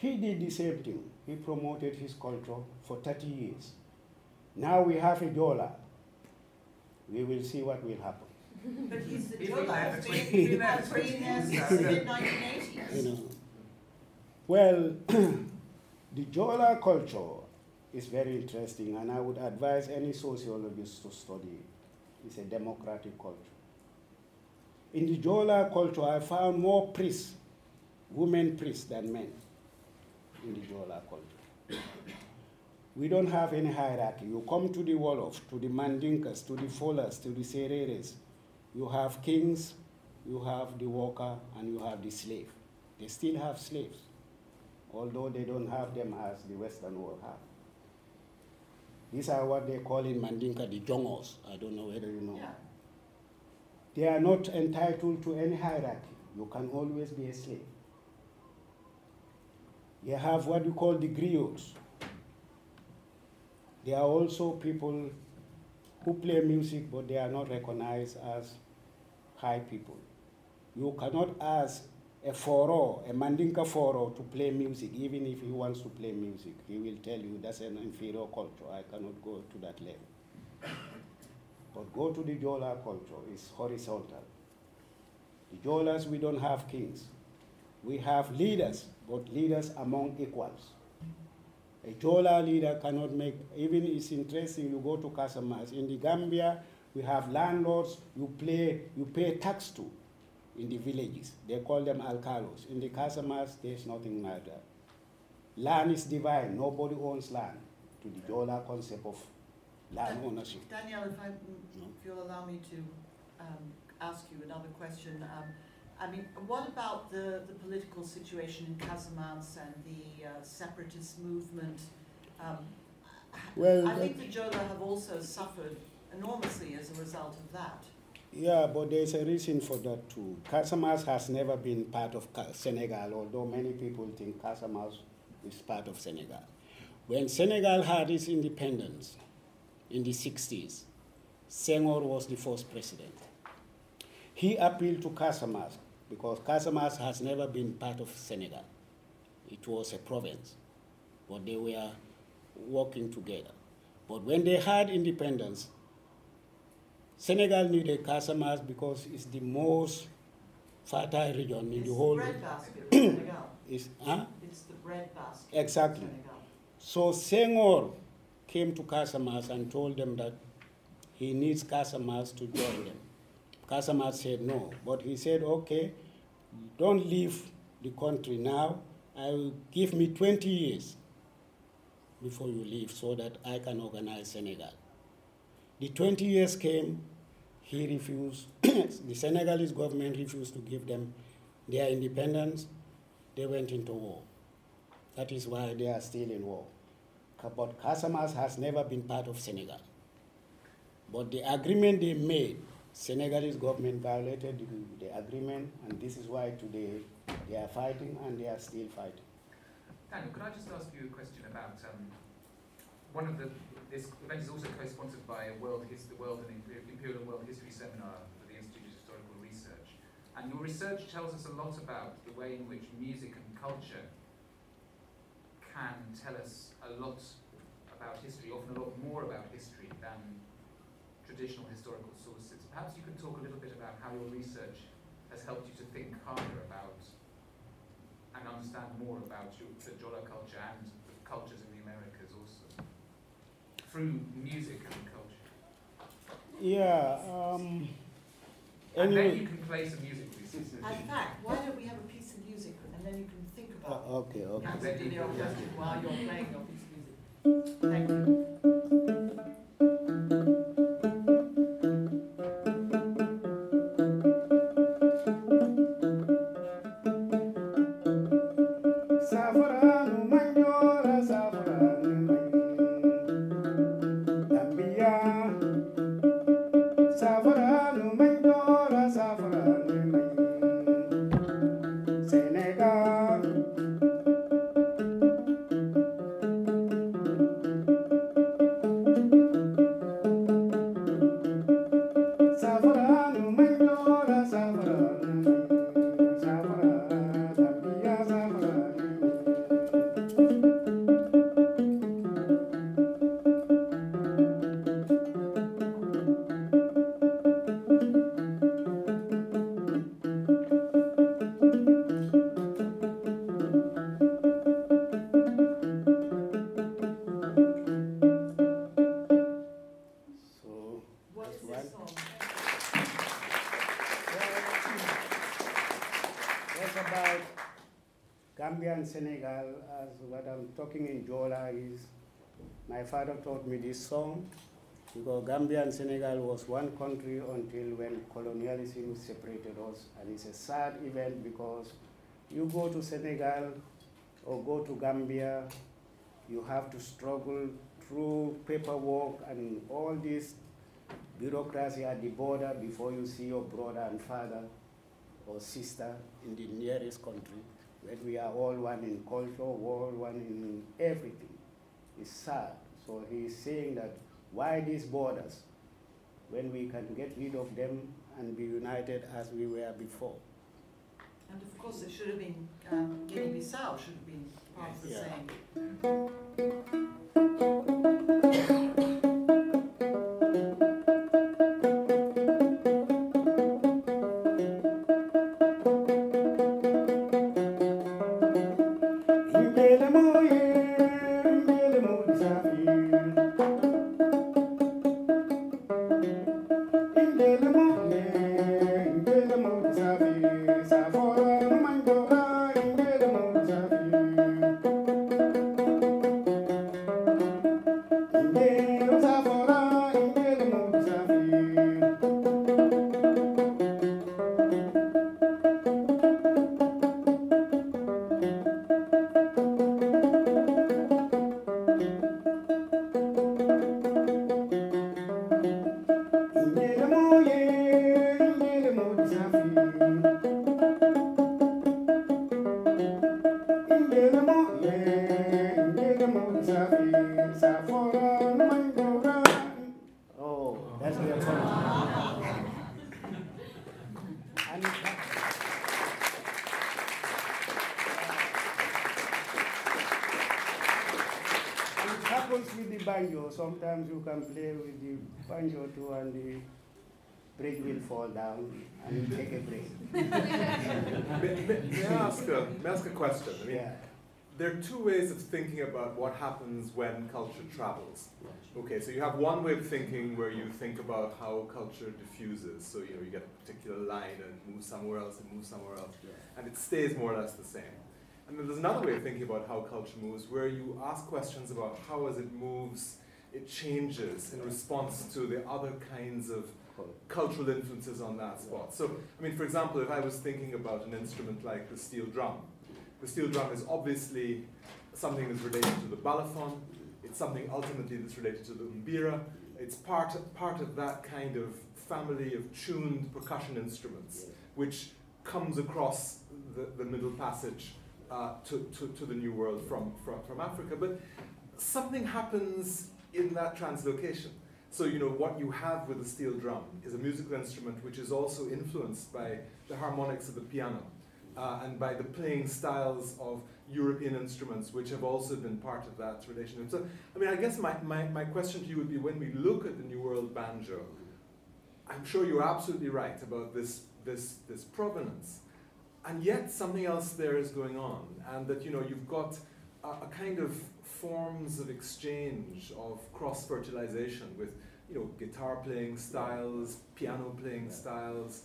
He did the same thing. He promoted his culture for 30 years. Now we have a Jola. We will see what will happen. But he's the He's Jola, there has for been, 20 he's been there has for been 20 there years since now. the mid-1980s. You know. Well, the Jola culture is very interesting, and I would advise any sociologist to study it. It's a democratic culture. In the Jola culture, I found more priests, women priests, than men in the culture. We don't have any hierarchy. You come to the Wolof, to the Mandinkas, to the Fulas, to the Sereres. You have kings, you have the worker, and you have the slave. They still have slaves, although they don't have them as the Western world have. These are what they call in Mandinka the jongos. I don't know whether you know. Yeah. They are not entitled to any hierarchy. You can always be a slave. You have what you call the griots. They are also people who play music, but they are not recognized as high people. You cannot ask a Foro, a Mandinka Foro, to play music, even if he wants to play music. He will tell you that's an inferior culture. I cannot go to that level. But go to the Jola culture, it's horizontal. The Jolas, we don't have kings. We have leaders, but leaders among equals. A Jola leader cannot make, even it's interesting, you go to Casamance. In the Gambia, we have landlords you, play, you pay tax to in the villages. They call them alcalos. In the Casamance, there's nothing like that. Land is divine, nobody owns land to the Jola concept of land ownership. Daniel, if I, if you'll allow me to um, ask you another question. Um, I mean, what about the, the political situation in Casamance and the uh, separatist movement? Um, Well, I think the Jola have also suffered enormously as a result of that. Yeah, but there's a reason for that too. Casamance has never been part of Senegal, although many people think Casamance is part of Senegal. When Senegal had its independence in the 60s, Senghor was the first president. He appealed to Casamance because Casamance has never been part of Senegal. It was a province, but they were working together. But when they had independence, Senegal needed Casamance because it's the most fertile region in It's the whole. bread basket Senegal. It's, huh? It's the bread basket. Exactly. So Senghor came to Casamance and told them that he needs Casamance to join them. Casamance said no, but he said, okay, don't leave the country now. I will give me 20 years before you leave so that I can organize Senegal. The 20 years came, he refused, the Senegalese government refused to give them their independence. They went into war. That is why they are still in war. But Casamance has never been part of Senegal. But the agreement they made, Senegalese government violated the, agreement, and this is why today they are fighting and they are still fighting. Daniel, could I just ask you a question about um, one of the this event is also co-sponsored by a World His, the World and Imperial World History Seminar for the Institute of Historical Research, and your research tells us a lot about the way in which music and culture can tell us a lot about history, often a lot more about history than traditional historical sources. Perhaps you could talk a little bit about how your research has helped you to think harder about and understand more about your, the Jola culture and the cultures in the Americas also through music and culture. Yeah. Um, And then you can play some music, please. In fact, why don't we have a piece of music and then you can think uh, about okay, okay. answer to your while you're playing your piece of music. Thank you. Father taught me this song because Gambia and Senegal was one country until when colonialism separated us, and it's a sad event because you go to Senegal or go to Gambia, you have to struggle through paperwork and all this bureaucracy at the border before you see your brother and father or sister in the nearest country, when we are all one in culture, all one in everything. It's sad. So he's saying that why these borders when we can get rid of them and be united as we were before? And of course, it should have been, um, Guinea-Bissau should have been part of the Yeah. same. there are two ways of thinking about what happens when culture travels. Okay, so you have one way of thinking where you think about how culture diffuses. So you know you get a particular line and move somewhere else and move somewhere else, and it stays more or less the same. And then there's another way of thinking about how culture moves, where you ask questions about how as it moves, it changes in response to the other kinds of cultural influences on that spot. So, I mean, for example, if I was thinking about an instrument like the steel drum, the steel drum is obviously something that's related to the balafon. It's something ultimately that's related to the mbira. It's part part of that kind of family of tuned percussion instruments, which comes across the, the Middle Passage uh, to, to, to the New World from, from, from Africa. But something happens in that translocation. So, you know, what you have with the steel drum is a musical instrument which is also influenced by the harmonics of the piano uh, and by the playing styles of European instruments, which have also been part of that relationship. So, I mean, I guess my, my, my question to you would be when we look at the New World banjo, I'm sure you're absolutely right about this, this, this provenance. And yet, something else there is going on, and that, you know, you've got a, a kind of forms of exchange of cross fertilization with you know guitar playing styles, piano playing styles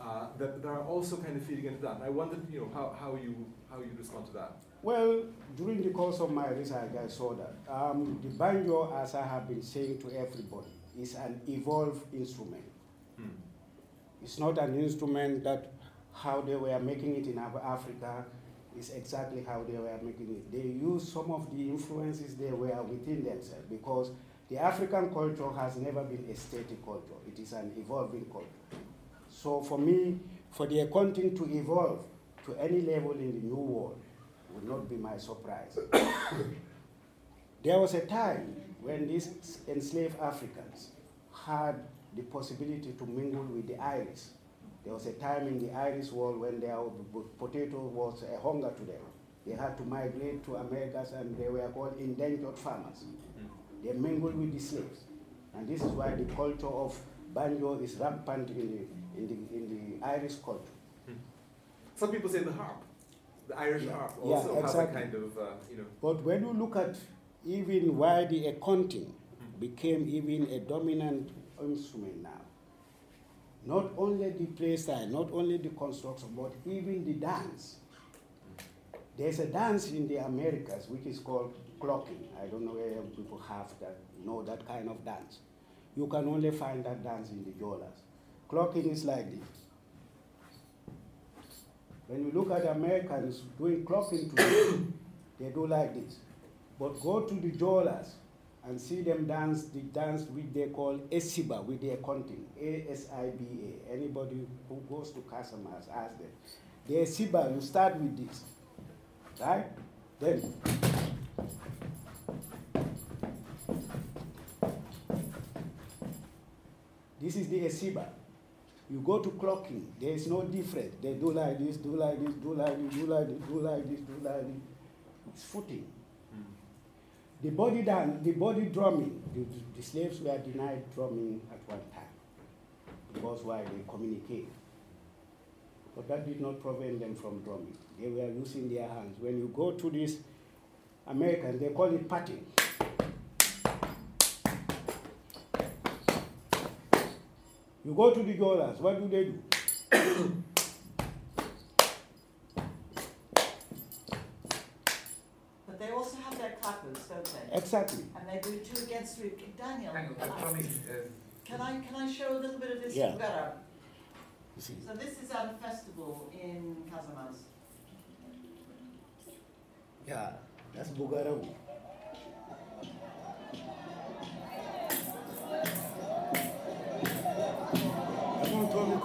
uh, that, that are also kind of feeding into that. And I wondered you know how, how you how you respond to that. Well, during the course of my research, I saw that um, the banjo, as I have been saying to everybody, is an evolved instrument. Hmm. It's not an instrument that how they were making it in Africa is exactly how they were making it. They used some of the influences they were within themselves because the African culture has never been a static culture. It is an evolving culture. So for me, for the akonting to evolve to any level in the new world would not be my surprise. there was a time when these enslaved Africans had the possibility to mingle with the Irish. There was a time in the Irish world when their potato was a hunger to them. They had to migrate to Americas and they were called indentured farmers. They mingled with the slaves. And this is why the culture of banjo is rampant in the, in the, in the Irish culture. Some people say the harp, the Irish Yeah. harp, Yeah, also has a kind of uh, you know. But when you look at even why the akonting became even a dominant instrument now, not only the play style, not only the construction, but even the dance. There's a dance in the Americas which is called clogging. I don't know where people have that, know that kind of dance. You can only find that dance in the Jolas. Clogging is like this. When you look at Americans doing clogging today, they do like this. But go to the Jolas and see them dance the dance which they call Esiba with their akonting, A-S-I-B-A. Anybody who goes to Casamance, ask them. The Esiba, you start with this, right? Then this is the Esiba. You go to clogging, there is no difference. They do like this, do like this, do like this, do like this, do like this, do like this. It's footing. Hmm. The body dan- the body drumming, the, the slaves were denied drumming at one time because why they communicate. But that did not prevent them from drumming. They were using their hands. When you go to these Americans, they call it patting. You go to the Jolas, what do they do? But they also have their clappers, don't they? Exactly. And they do two against three. Daniel, Hang on, can I- uh, can I, can I show a little bit of this Yeah. Bugara? You see. So this is at a festival in Casamance. Yeah, that's Bugarabu.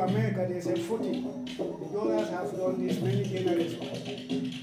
America, they say footing. The Jolas have done this many generations.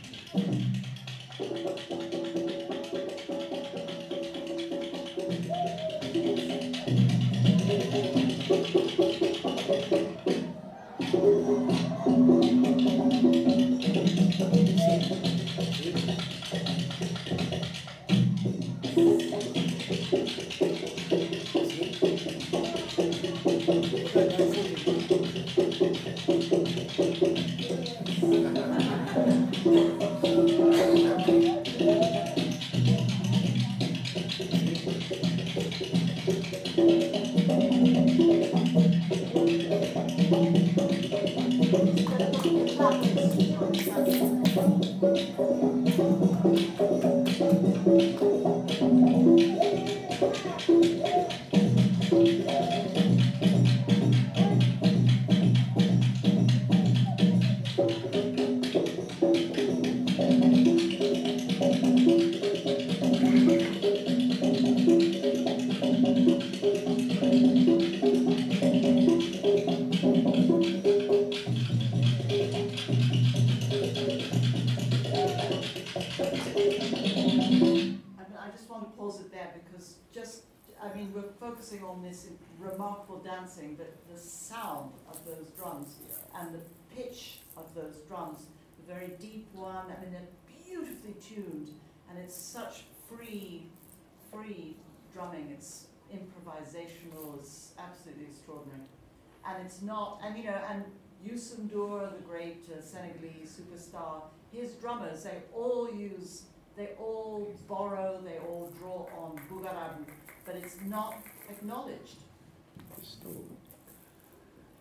Those drums and the pitch of those drums, the very deep one, I mean, they're beautifully tuned, and it's such free, free drumming. It's improvisational, it's absolutely extraordinary. And it's not, and you know, and Youssou N'Dour, the great uh, Senegalese superstar, his drummers, they all use, they all borrow, they all draw on Bugarabu, but it's not acknowledged.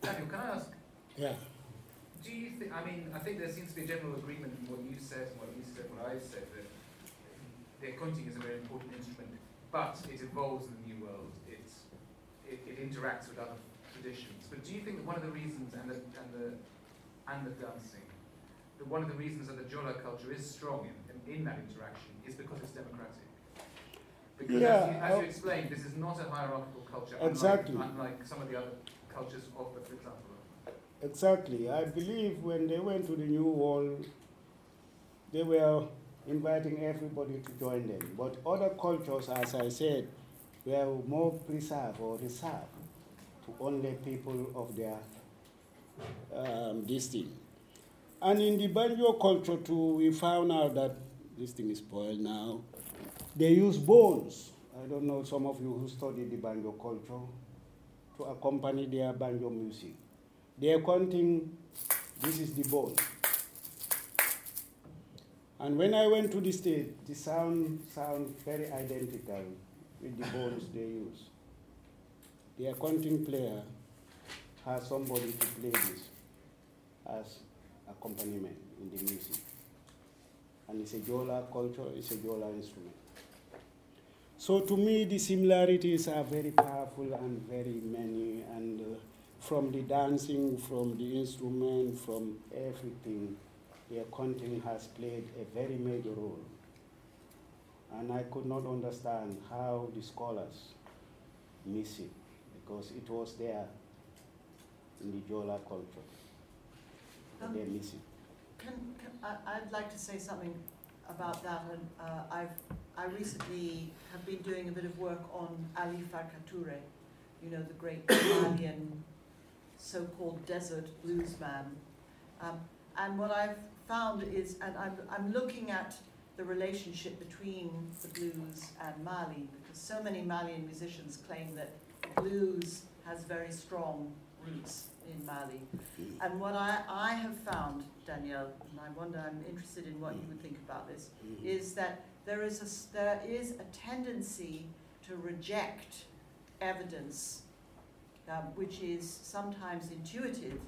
Daniel, can I ask? Yeah. Do you think? I mean, I think there seems to be a general agreement in what you said and what you said, what I said, that the akonting is a very important instrument, but it evolves in the new world. It's, it, it interacts with other traditions. But do you think that one of the reasons, and the and the and the dancing, that one of the reasons that the Jola culture is strong in, in, in that interaction is because it's democratic? Because yeah, as, you, as you explained, this is not a hierarchical culture, exactly. unlike, unlike some of the other cultures of the. Exactly. I believe when they went to the New World, they were inviting everybody to join them. But other cultures, as I said, were more preserved or reserved to only people of their um, this thing. And in the banjo culture too, we found out that this thing is spoiled now. They use bones. I don't know some of you who studied the banjo culture to accompany their banjo music. They are counting, this is the bone. And when I went to the state, the sound sound very identical with the bones they use. The akonting player has somebody to play this as accompaniment in the music. And it's a Jola culture, it's a Jola instrument. So to me, the similarities are very powerful and very many, and uh, from the dancing, from the instrument, from everything, the akonting has played a very major role. And I could not understand how the scholars miss it, because it was there in the Jola culture. Um, they miss it. Can, can, I, I'd like to say something about that, and uh, I've I recently have been doing a bit of work on Ali Farka Touré, you know, the great Malian so-called desert bluesman. Um, and what I've found is, and I'm, I'm looking at the relationship between the blues and Mali, because so many Malian musicians claim that blues has very strong roots in Mali. And what I, I have found, Daniel, and I wonder, I'm interested in what you would think about this, mm-hmm. is that there is a, there is a tendency to reject evidence, um, which is sometimes intuitive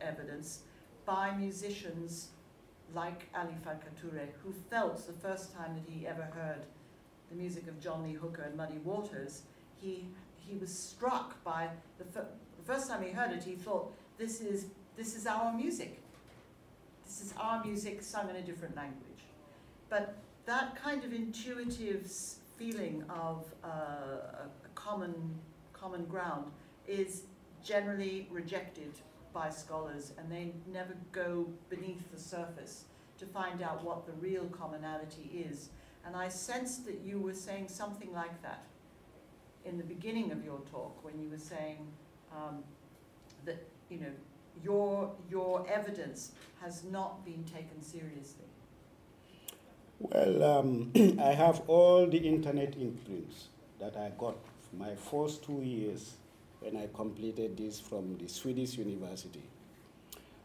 evidence, by musicians like Ali Farka Touré, who felt the first time that he ever heard the music of John Lee Hooker and Muddy Waters, he, he was struck by the, the first time he heard it, he thought, this is, this is our music. This is our music sung in a different language. But that kind of intuitive feeling of uh, a, common, common ground is generally rejected by scholars and they never go beneath the surface to find out what the real commonality is. And I sensed that you were saying something like that in the beginning of your talk when you were saying um, that you know your your evidence has not been taken seriously. Well, um, I have all the internet imprints that I got my first two years when I completed this from the Swedish university.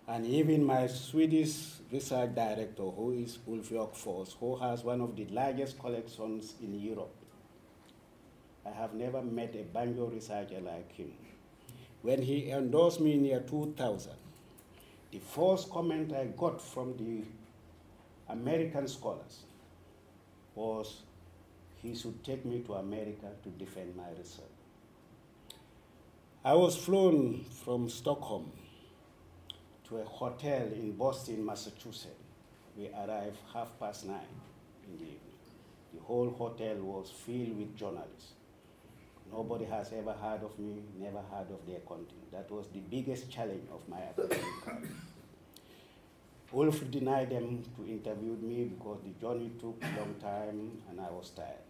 And even my Swedish research director, who is Ulf Jägfors, who has one of the largest collections in Europe. I have never met a banjo researcher like him. When he endorsed me in year 2000, the first comment I got from the American scholars was he should take me to America to defend my research. I was flown from Stockholm to a hotel in Boston, Massachusetts. We arrived half past nine in the evening. The whole hotel was filled with journalists. Nobody has ever heard of me, never heard of their content. That was the biggest challenge of my academic career. Wolf denied them to interview me because the journey took a long time and I was tired.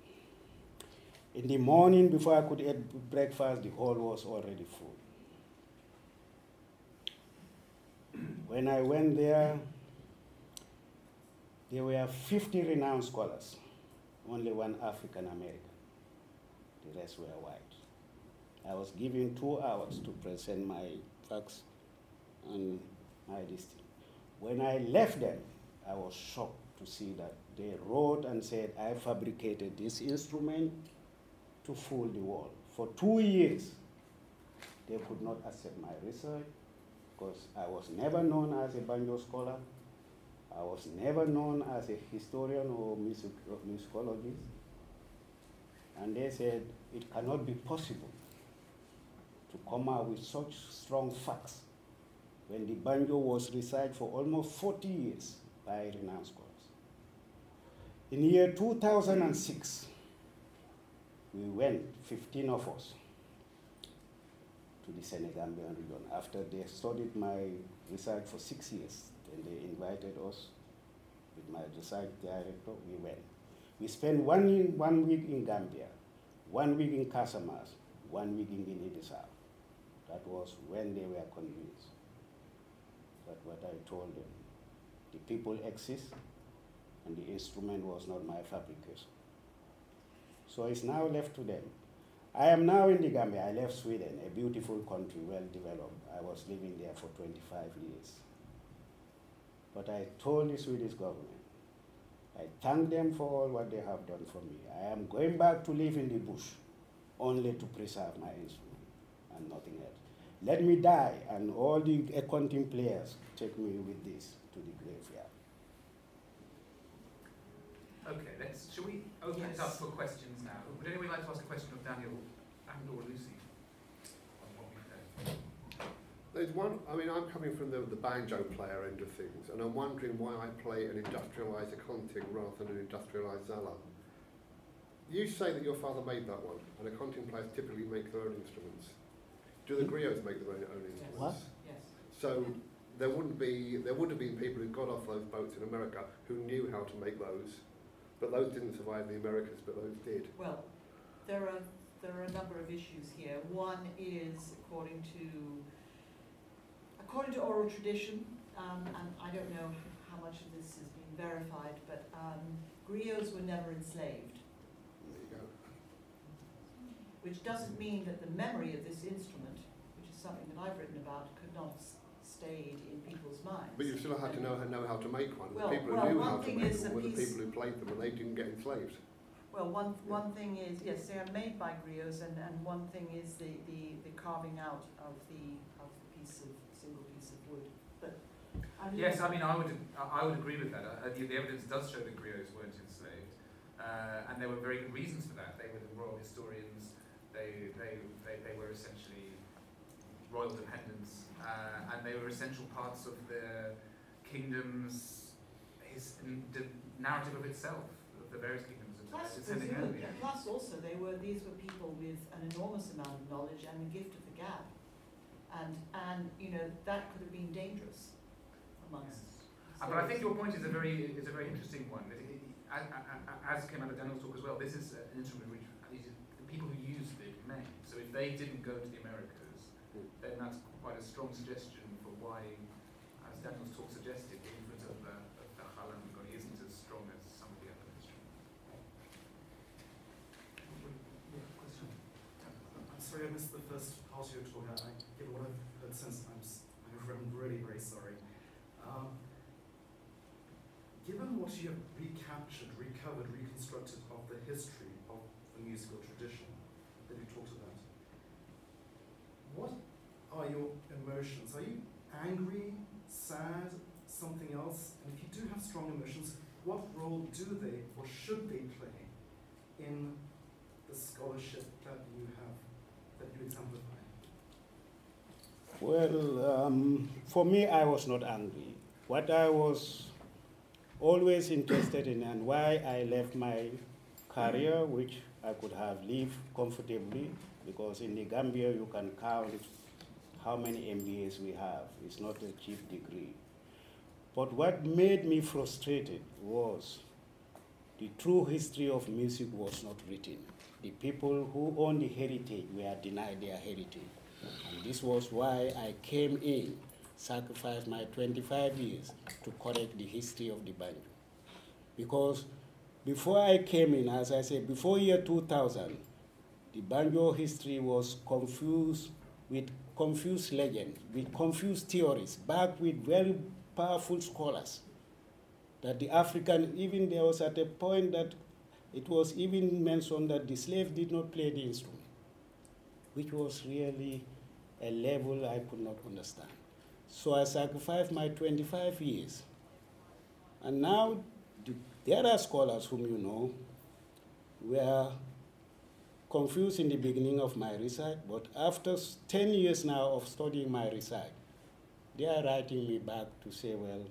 In the morning, before I could eat breakfast, the hall was already full. When I went there, there were 50 renowned scholars, only one African American. The rest were white. I was given two hours to present my facts and my listing. When I left them, I was shocked to see that they wrote and said, I fabricated this instrument to fool the world. For two years, they could not accept my research because I was never known as a banjo scholar. I was never known as a historian or music, uh, musicologist. And they said it cannot be possible to come out with such strong facts when the banjo was researched for almost 40 years by renowned scholars. In year 2006, we went, 15 of us, to the Senegambian region. After they studied my research for six years, then they invited us with my research director, we went. We spent one, in, one week in Gambia, one week in Casamance, one week in Guinea-Bissau. That was when they were convinced. That's what I told them. The people exist, and the instrument was not my fabrication. So it's now left to them. I am now in the Gambia. I left Sweden, a beautiful country, well developed. I was living there for 25 years. But I told the Swedish government, I thank them for all what they have done for me. I am going back to live in the bush only to preserve my instrument and nothing else. Let me die, and all the akonting players take me with this to the graveyard. Okay, let's, shall we open it up for questions now? Would anyone like to ask a question of Daniel and or Lucy? On what we've heard? There's one, I mean, I'm coming from the, the banjo player end of things, and I'm wondering why I play an industrialised Akonting rather than an industrialised Zala. You say that your father made that one, and Akonting players typically make their own instruments. Do the griots make their own, own instruments? What? Yes. So there wouldn't be, there would have been people who got off those boats in America who knew how to make those, but those didn't survive the Americas, but those did. Well, there are, there are a number of issues here. One is according to, according to oral tradition, um, and I don't know how much of this has been verified, but um, griots were never enslaved, There you go. which doesn't mean that the memory of this instrument, which is something that I've written about, could not have s- stayed in people's minds. But you still had to know, know how to make one. Well- the people well, who knew one how to thing make is them a were the piece- people who played them, and they didn't get enslaved. Well, one, one thing is, yes, they are made by griots, and, and one thing is the, the, the carving out of the, of the piece of, single piece of wood, but. I mean- Yes, I mean, I would, I would agree with that. Uh, the, the evidence does show that griots weren't enslaved, uh, and there were very good reasons for that. They were the royal historians. They, they, they, they were essentially royal dependents, uh, and they were essential parts of the kingdom's his, the narrative of itself, of the various kingdoms of Plus, presumably, Senegambia. plus also, they were, these were people with an enormous amount of knowledge and the gift of the gab. and, and, you know, that could have been dangerous amongst. Uh, but I think your point is a very is a very interesting one. That it, as, as came out of Daniel's talk as well, this is an instrument which people who use it may. So if they didn't go to the Americas, then that's quite a strong suggestion for why, as Daniel's talk suggested, the influence of the of the Khalam Goni isn't as strong as some of the other instruments. I'm sorry I missed the first part of your talk. I, I give what I've heard since. I'm, I'm really very sorry. Um, given what you have recaptured, recovered, reconstructed of the history of the musical tradition that you talked about, what are your emotions? Are you angry, sad, something else? And if you do have strong emotions, what role do they or should they play in the scholarship that you have, that you exemplify? Well, um, for me, I was not angry. What I was always interested in and why I left my career, which I could have lived comfortably, because in the Gambia you can count how many MBAs we have. It's not a cheap degree. But what made me frustrated was the true history of music was not written. The people who own the heritage were denied their heritage. And this was why I came in, sacrificed my 25 years to correct the history of the banjo. Because before I came in, as I said, before year 2000, the banjo history was confused with confused legends, with confused theories, backed with very powerful scholars. That the African, even there was at a point that it was even mentioned that the slave did not play the instrument, which was really a level I could not understand. So I sacrificed my 25 years. And now the, there are scholars whom you know were confused in the beginning of my research, but after 10 years now of studying my research, they are writing me back to say, well,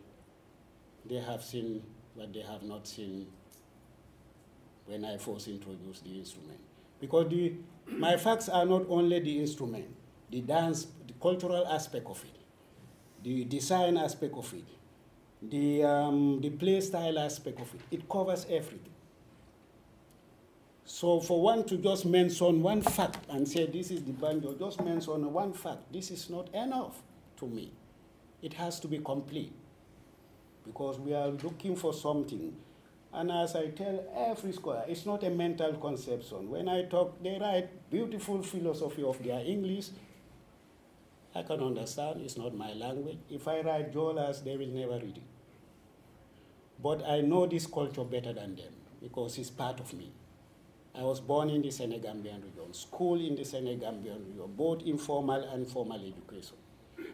they have seen what they have not seen when I first introduced the instrument. Because the, my facts are not only the instrument, the dance, the cultural aspect of it, the design aspect of it, the, um, the play style aspect of it. It covers everything. So for one to just mention one fact and say this is the banjo, just mention one fact, this is not enough to me. It has to be complete because we are looking for something. And as I tell every scholar, it's not a mental conception. When I talk, they write beautiful philosophy of their English. I can understand, it's not my language. If I write Jolas, they will never read it. But I know this culture better than them because it's part of me. I was born in the Senegambian region, school in the Senegambian region, both informal and formal education.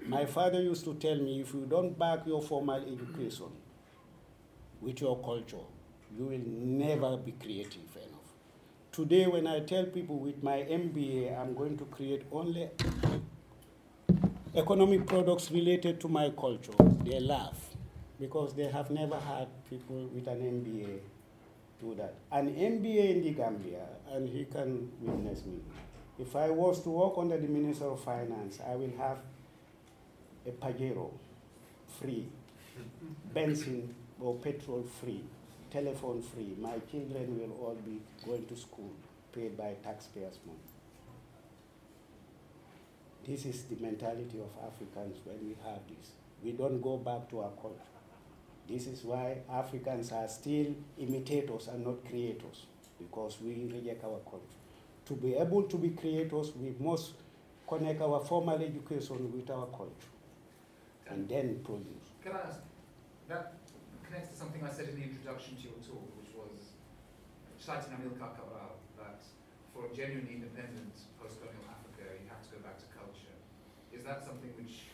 My father used to tell me if you don't back your formal education with your culture, you will never be creative enough. Today, when I tell people with my MBA, I'm going to create only economic products related to my culture, they laugh because they have never had people with an MBA do that. An MBA in the Gambia, and he can witness me. If I was to work under the Minister of Finance, I will have a Pajero free, benzene or petrol free, telephone free. My children will all be going to school paid by taxpayers' money. This is the mentality of Africans when we have this. We don't go back to our culture. This is why Africans are still imitators and not creators, because we reject our culture. To be able to be creators, we must connect our formal education with our culture and then produce. Can I ask, that connects to something I said in the introduction to your talk, which was citing Amilcar Cabral, that for a genuinely independent post-colonial Africa, you have to go back to culture. Is that something which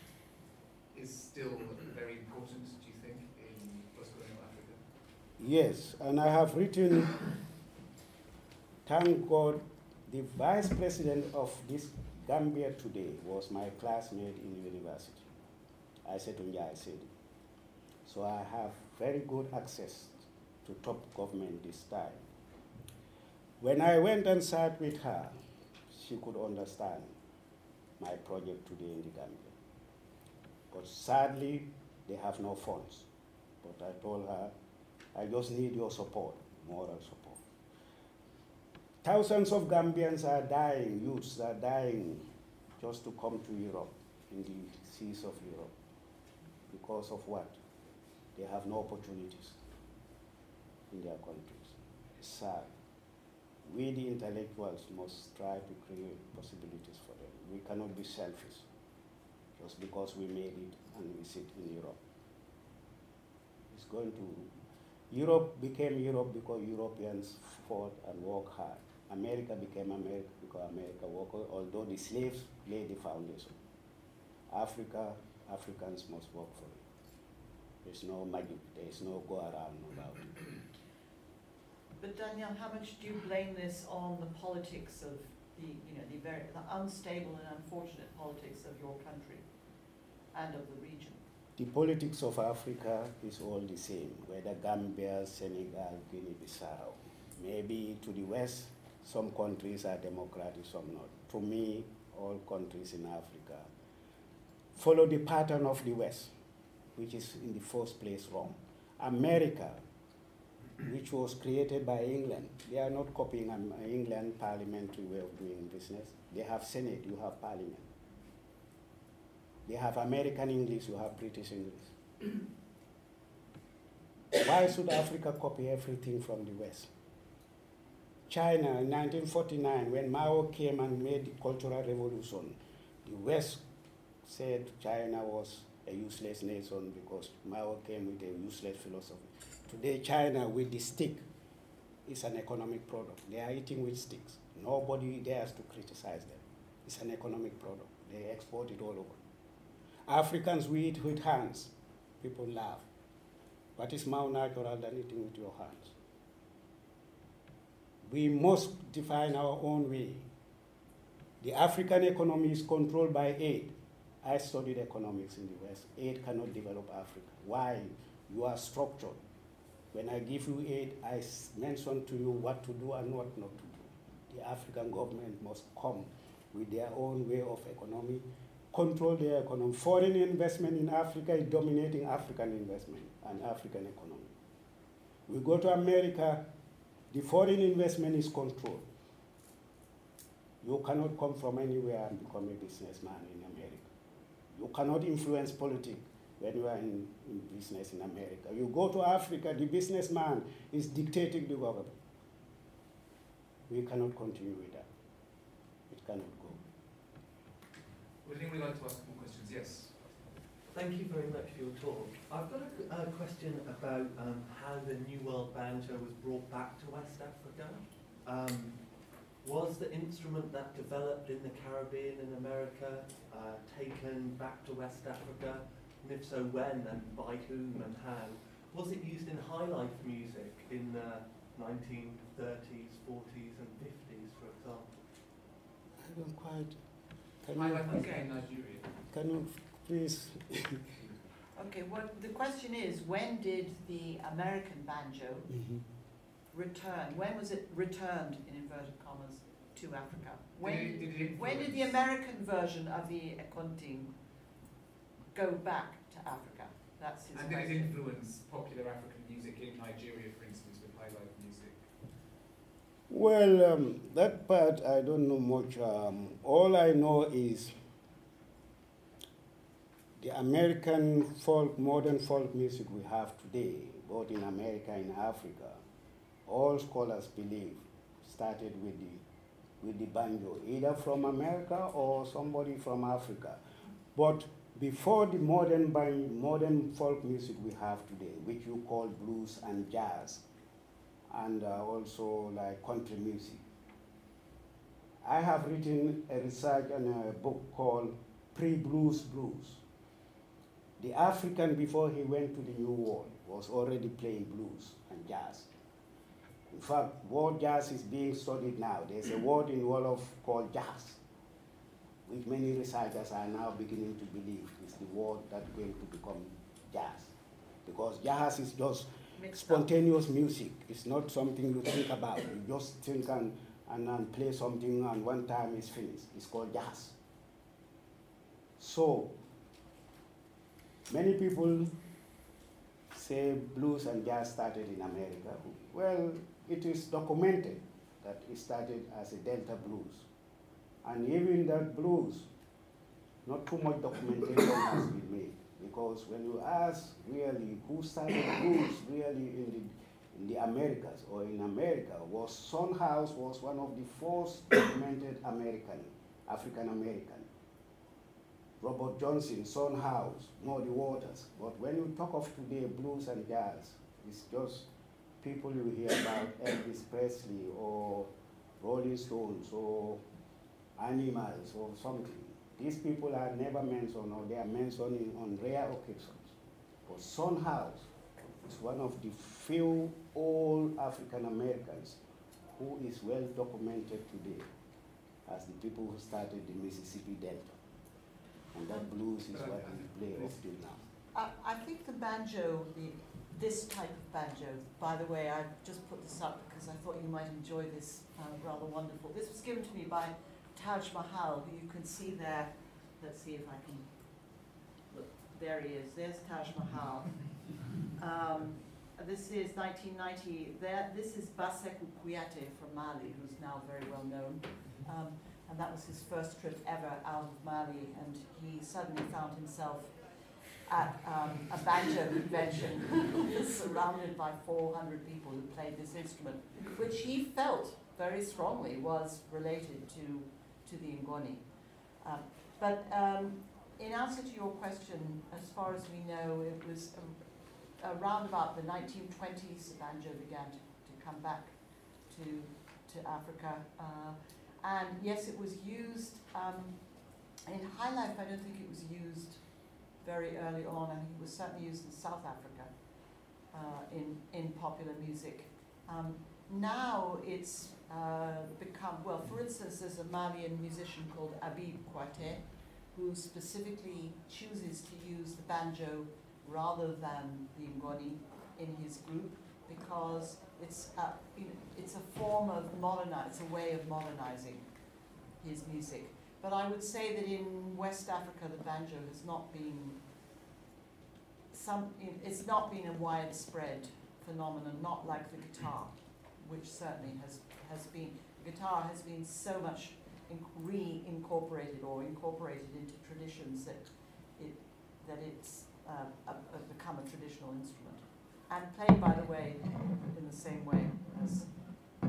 is still very important, do you think, in post-colonial Africa? Yes, and I have written, thank God, the vice president of this Gambia today was my classmate in university. I said to yeah, I said. So I have very good access to top government this time. When I went and sat with her, she could understand my project today in the Gambia. But sadly, they have no funds. But I told her, I just need your support, moral support. Thousands of Gambians are dying, youths are dying just to come to Europe, in the seas of Europe. Because of what? They have no opportunities in their countries. It's sad. We, the intellectuals, must try to create possibilities for them. We cannot be selfish just because we made it and we sit in Europe. It's going to, Europe became Europe because Europeans fought and worked hard. America became America because America worked, although the slaves laid the foundation. Africa, Africans must work for it. There's no magic, there's no go around about it. But Daniel, how much do you blame this on the politics of the, you know, the very, the unstable and unfortunate politics of your country and of the region? The politics of Africa is all the same, whether Gambia, Senegal, Guinea-Bissau. Maybe to the west, some countries are democratic, some not. To me, all countries in Africa follow the pattern of the West, which is in the first place wrong. America, which was created by England, they are not copying an England parliamentary way of doing business. They have Senate, you have parliament. They have American English, you have British English. Why should Africa copy everything from the West? China in 1949, when Mao came and made the Cultural Revolution, the West said China was a useless nation because Mao came with a useless philosophy. Today, China with the stick is an economic product. They are eating with sticks. Nobody dares to criticize them. It's an economic product. They export it all over. Africans, we eat with hands. People laugh. What is more natural than eating with your hands? We must define our own way. The African economy is controlled by aid. I studied economics in the West. Aid cannot develop Africa. Why? You are structured. When I give you aid, I mention to you what to do and what not to do. The African government must come with their own way of economy, control their economy. Foreign investment in Africa is dominating African investment and African economy. We go to America, the foreign investment is controlled. You cannot come from anywhere and become a businessman in America. You cannot influence politics when you are in, in, business in America. You go to Africa, the businessman is dictating the government. We cannot continue with that. It cannot go. Would anyone like to ask more questions? Yes. Thank you very much for your talk. I've got a, a question about um, how the New World Banjo was brought back to West Africa. Um, was the instrument that developed in the Caribbean and America uh, taken back to West Africa? And if so, when and by whom and how? Was it used in high life music in the 1930s, 40s, and 50s, for example? I don't quite. Can high life music in Nigeria. Can you please? okay, well, the question is when did the American banjo mm-hmm. return? When was it returned, in inverted commas, to Africa? When did, it, did it when did the American version of the Akonting go back to Africa? That's his and question. did it influence popular African music in Nigeria, for instance, with high life music? Well, um, that part I don't know much. Um, all I know is the American folk, modern folk music we have today, both in America and Africa, all scholars believe started with the with the banjo, either from America or somebody from Africa. But before the modern modern folk music we have today, which you call blues and jazz, and uh, also like country music, I have written a research and a book called Pre-Blues Blues. The African before he went to the New World was already playing blues and jazz. In fact, world jazz is being studied now. There's a word in Wolof called jazz, which many researchers are now beginning to believe is the word that's going to become jazz. Because jazz is just spontaneous music. It's not something you think about. You just think and, and, and play something and one time it's finished. It's called jazz. So, many people say blues and jazz started in America. Well, it is documented that it started as a Delta blues. And even that blues, not too much documentation has been made. Because when you ask really who started blues really in the, in the Americas or in America, was Son House was one of the first documented American, African American. Robert Johnson, Son House, Muddy Waters. But when you talk of today blues and jazz, it's just people you hear about Elvis Presley or Rolling Stones or animals or something. These people are never mentioned or they are mentioned in, on rare occasions. But Son House is one of the few old African Americans who is well documented today as the people who started the Mississippi Delta. And that blues is what we play up till now. I, I think the banjo, the, this type of banjo, by the way, I just put this up because I thought you might enjoy this, uh, rather wonderful. This was given to me by Taj Mahal, you can see there. Let's see if I can, look, there he is, there's Taj Mahal. Um, this is 1990, there, this is Bassekou Kouyaté from Mali, who's now very well known. Um, and that was his first trip ever out of Mali, and he suddenly found himself at um, a banjo convention surrounded by 400 people who played this instrument, which he felt very strongly was related to, to the Ngoni. Um, but um, in answer to your question, as far as we know, it was around about the 1920s banjo began to, to come back to, to Africa. Uh, and yes, it was used um, in High Life. I don't think it was used very early on. I think it was certainly used in South Africa uh, in in popular music. Um, now it's uh, become well. For instance, there's a Malian musician called Abib Kouyaté, who specifically chooses to use the banjo rather than the ngoni in his group because it's a, you know, it's a form of modernize, it's a way of modernizing his music. But I would say that in West Africa, the banjo has not been some, it's not been a widespread phenomenon, not like the guitar, which certainly has, has been, guitar has been so much re-incorporated or incorporated into traditions that it, that it's uh, a, a become a traditional instrument and played, by the way, in the same way as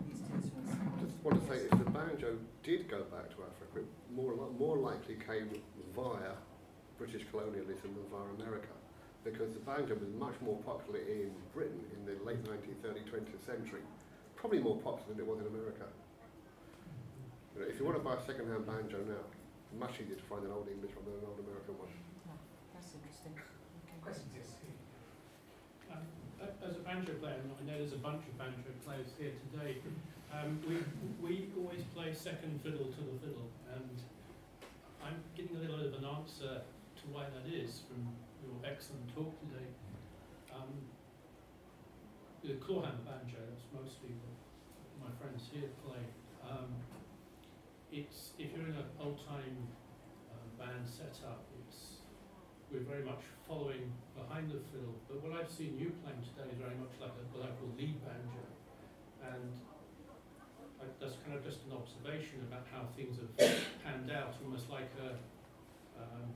these two instruments. Just want to say, if the banjo did go back to Africa, it more, more likely came via British colonialism than via America. Because the banjo was much more popular in Britain in the late 19th, early 20th century. Probably more popular than it was in America. You know, if you want to buy a second-hand banjo now, much easier to find an old English one than an old American one. Oh, that's interesting. Okay. Questions, yes. as a banjo player, and I know there's a bunch of banjo players here today, um, we, we always play second fiddle to the fiddle, and I'm getting a little bit of an answer to why that is from your excellent talk today. Um, the clawhammer banjo, that's mostly what my friends here play. Um, it's if you're in an old-time uh, band setup, it's we're very much following behind the fiddle. But what I've seen you playing today is very much like a, what I call lead banjo. And I, that's kind of just an observation about how things have panned out, almost like a, um,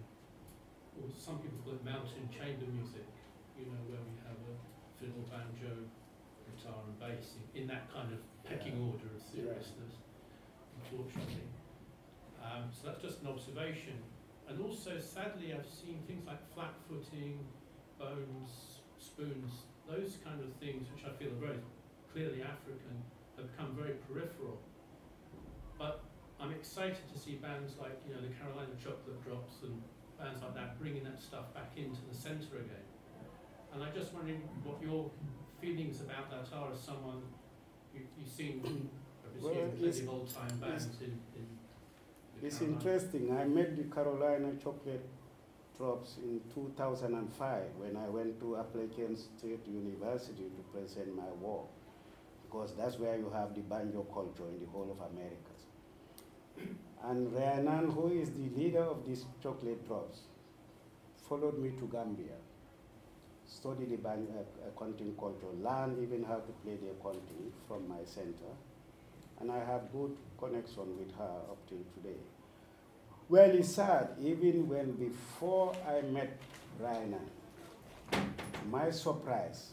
some people call it mountain chamber music, you know, where we have a fiddle, banjo, guitar and bass in, in that kind of pecking yeah. order of seriousness, unfortunately. Um, so that's just an observation. And also, sadly, I've seen things like flat footing, bones, spoons, those kind of things, which I feel are very clearly African, have become very peripheral. But I'm excited to see bands like, you know, the Carolina Chocolate Drops and bands like that bringing that stuff back into the centre again. And I'm just wondering what your feelings about that are as someone you, you've seen, well, plenty of old time bands in, in it's interesting. I met the Carolina Chocolate Drops in 2005 when I went to Appalachian State University to present my work, because that's where you have the banjo culture in the whole of Americas. And Rhiannon, who is the leader of these chocolate drops, followed me to Gambia, studied the ban- uh, akonting culture, learned even how to play the akonting from my center, and I have good connection with her up till today. Well, it's sad, even when before I met Rhiannon, my surprise,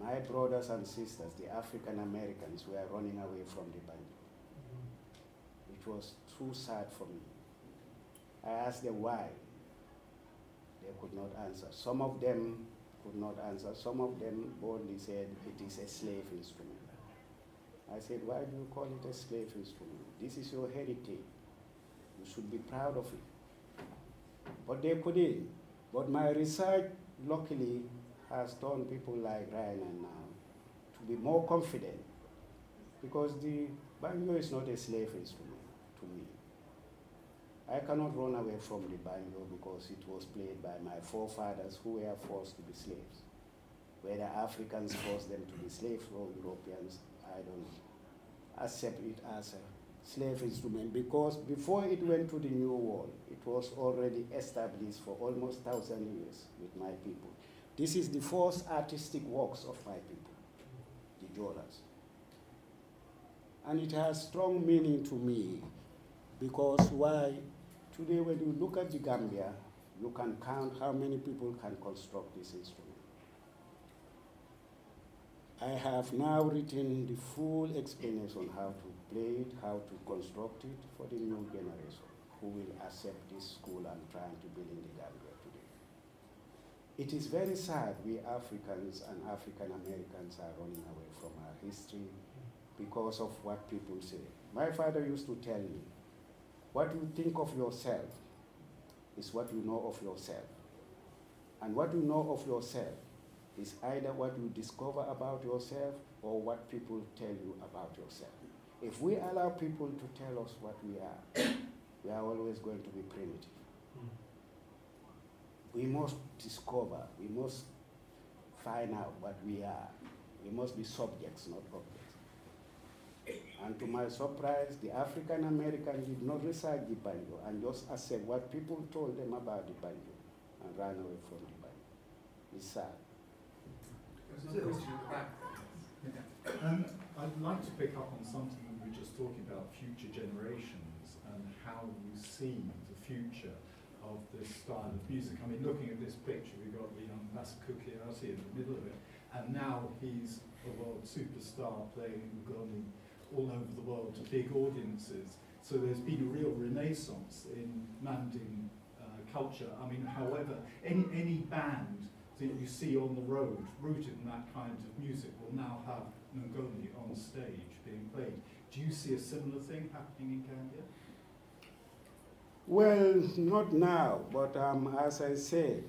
my brothers and sisters, the African Americans, were running away from the banjo. It was too sad for me. I asked them why. They could not answer. Some of them could not answer. Some of them boldly said it is a slave instrument. I said, why do you call it a slave instrument? This is your heritage. You should be proud of it. But they couldn't. But my research, luckily, has turned people like Rhiannon now to be more confident because the banjo is not a slave instrument. I cannot run away from the banjo because it was played by my forefathers who were forced to be slaves. Whether Africans forced them to be slaves or Europeans, I don't accept it as a slave instrument because before it went to the New World, it was already established for almost thousand years with my people. This is the first artistic works of my people, the Jolas. And it has strong meaning to me because why? Today, when you look at the Gambia, you can count how many people can construct this instrument. I have now written the full explanation on how to play it, how to construct it for the new generation who will accept this school I'm trying to build in the Gambia today. It is very sad we Africans and African Americans are running away from our history because of what people say. My father used to tell me, what you think of yourself is what you know of yourself. And what you know of yourself is either what you discover about yourself or what people tell you about yourself. If we allow people to tell us what we are, we are always going to be primitive. We must discover, we must find out what we are. We must be subjects, not objects. And to my surprise, the African American did not research the banjo and just accept what people told them about the banjo and ran away from the banjo. It's sad. There's another question at the back. Um, I'd like to pick up on something we were just talking about, future generations, and how you see the future of this style of music. I mean, looking at this picture, we've got the young Bassekou Kouyaté in the middle of it, and now he's a world superstar playing Ngoni all over the world to big audiences. So there's been a real renaissance in Manding uh, culture. I mean, however, any, any band that you see on the road rooted in that kind of music will now have Ngoni on stage being played. Do you see a similar thing happening in Gambia? Well, not now, but um, as I said,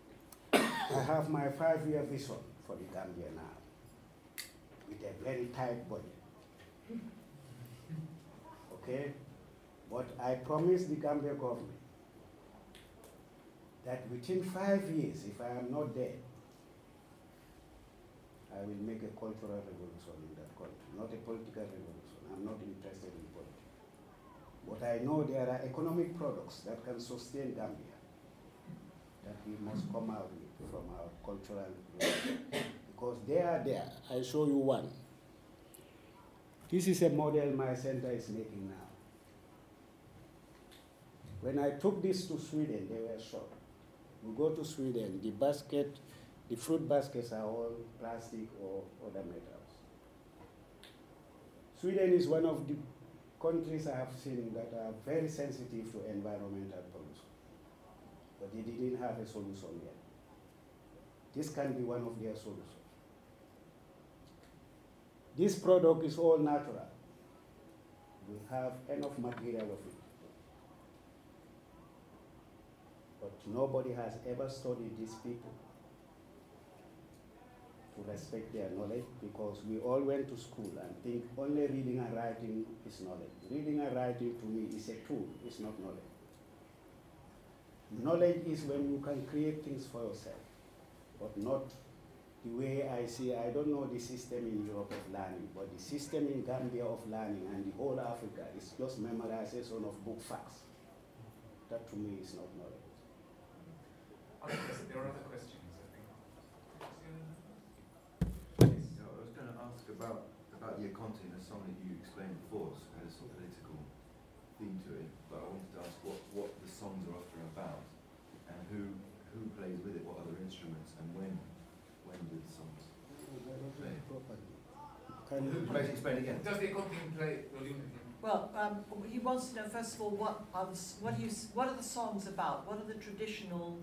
I have my five-year vision for the Gambia now, with a very tight budget. Okay, but I promise the Gambia government that within five years, if I am not dead, I will make a cultural revolution in that country, not a political revolution. I'm not interested in politics. But I know there are economic products that can sustain Gambia that we must come out with from our cultural because they are there. I show you one. This is a model my center is making now. When I took this to Sweden, they were shocked. We go to Sweden, the basket, the fruit baskets are all plastic or other metals. Sweden is one of the countries I have seen that are very sensitive to environmental pollution, but they didn't have a solution yet. This can be one of their solutions. This product is all natural. We have enough material of it. But nobody has ever studied these people to respect their knowledge because we all went to school and think only reading and writing is knowledge. Reading and writing to me is a tool, it's not knowledge. Knowledge is when you can create things for yourself, but not the way I see, I don't know the system in Europe of learning, but the system in Gambia of learning and the whole Africa is just memorization of book facts. That to me is not knowledge. Others- There are other questions, I think. Yeah, I was going to ask about about the akonting, a song that you explained before, so it had a sort of political theme to it. But I wanted to ask what, what the songs are often about, and who who plays with it, what other instruments, and when when do the songs? Can you Basically, explain again. Does the accompanying play volume again? Well, um, he wants to know first of all what are the, what do you what are the songs about? What are the traditional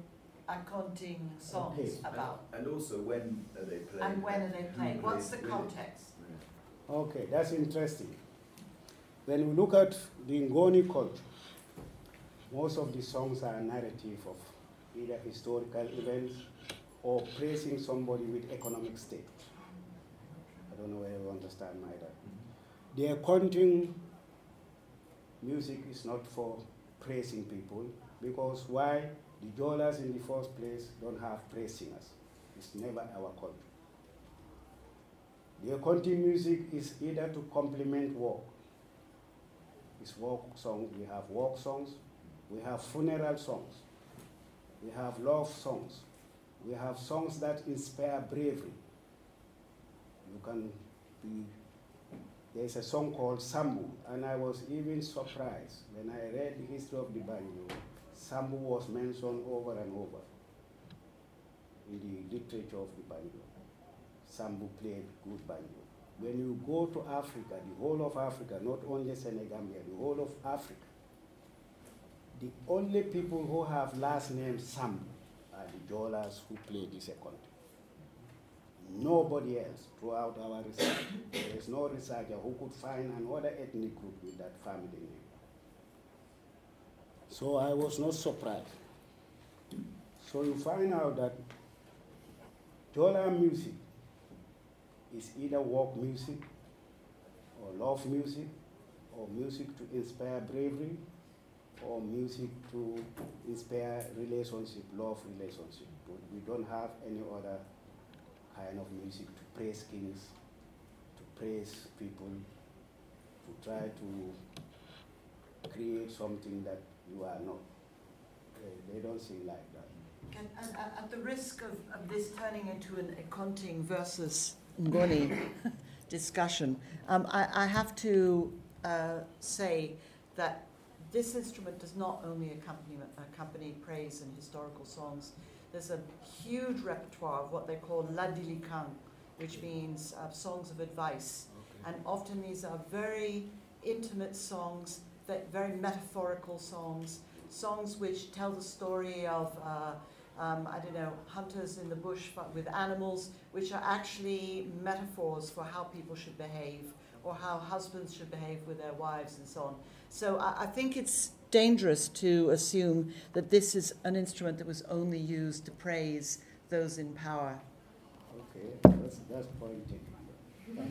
akonting songs Okay. about? And also, when are they played? And when are they Who played? What's the plays with it? context? Okay, that's interesting. When we look at the Ngoni culture, most of the songs are narrative of either historical events or praising somebody with economic state. I don't know whether you understand my that. Mm-hmm. The akonting music is not for praising people because why? The Jolas in the first place don't have praise singers. It's never our culture. The akonting music is either to complement work. It's work songs, we have work songs, we have funeral songs, we have love songs, we have songs that inspire bravery. You can be, there's a song called Sambu, and I was even surprised when I read the history of the banjo. Sambu was mentioned over and over in the literature of the banjo. Sambu played good banjo. When you go to Africa, the whole of Africa, not only Senegambia, the whole of Africa, the only people who have last name Sambu are the Jolas who play this account. Nobody else throughout our research. there is no researcher who could find another ethnic group with that family name. So I was not surprised. So you find out that Jola music is either work music or love music or music to inspire bravery or music to inspire relationship, love relationship. But we don't have any other kind of music to praise kings, to praise people, to try to create something that you are not. They, they don't sing like that. And, and at at the risk of, of this turning into an akonting versus Ngoni discussion, um, I, I have to uh, say that this instrument does not only accompany, accompany praise and historical songs. There's a huge repertoire of what they call ladilikan, which means uh, songs of advice. And often these are very intimate songs, that very metaphorical songs, songs which tell the story of, uh, um, I don't know, hunters in the bush with animals, which are actually metaphors for how people should behave or how husbands should behave with their wives and so on. So I, I think it's dangerous to assume that this is an instrument that was only used to praise those in power. Okay, that's, that's point taken. Sorry,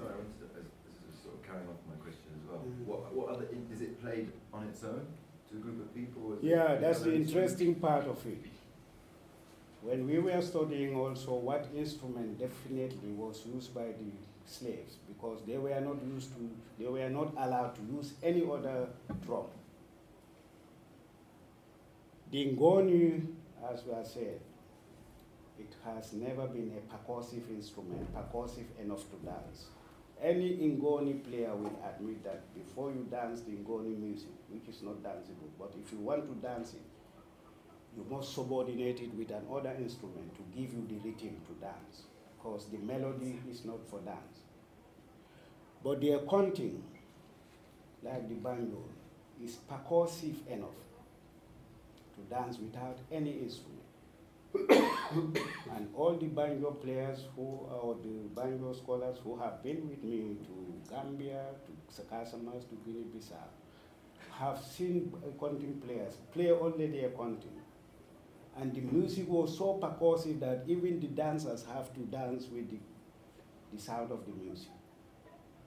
I wanted to, as, this is sort of carrying on from my question as well. Mhm. What, what other, is it played on its own to a group of people? is Yeah, with that's other the interesting part of it. When we were studying also what instrument definitely was used by the slaves because they were not used to, they were not allowed to use any other drum. The ngoni, as we have said, it has never been a percussive instrument, percussive enough to dance. Any Ngoni player will admit that before you dance the Ngoni music, which is not danceable, but if you want to dance it, you must subordinate it with another instrument to give you the rhythm to dance, because the melody is not for dance. But the akonting, like the banjo, is percussive enough to dance without any instrument. and all the banjo players who or the banjo scholars who have been with me to Gambia, to Casamance, to Guinea-Bissau, have seen akonting players play only the akonting. And the music was so percussive that even the dancers have to dance with the, the sound of the music.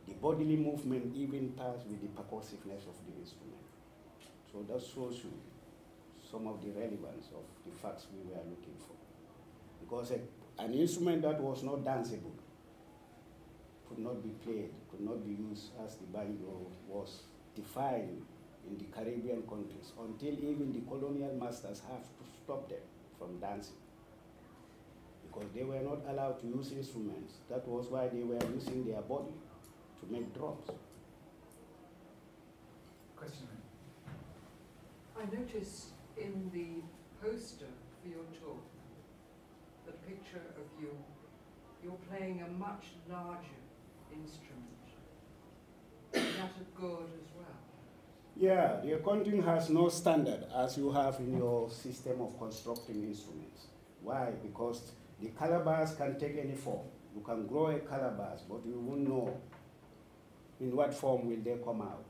The bodily movement even passed with the percussiveness of the instrument. So that shows you some of the relevance of the facts we were looking for. because a, an instrument that was not danceable could not be played, could not be used as the banjo was defined in the Caribbean countries until even the colonial masters have to stop them from dancing. Because they were not allowed to use instruments. That was why they were using their body to make drums. Question. I notice in the poster for your talk, the picture of you, you're playing a much larger instrument. Is that a good as well? Yeah, the akonting has no standard as you have in your system of constructing instruments. Why? Because the calabash can take any form. You can grow a calabash, but you won't know in what form will they come out.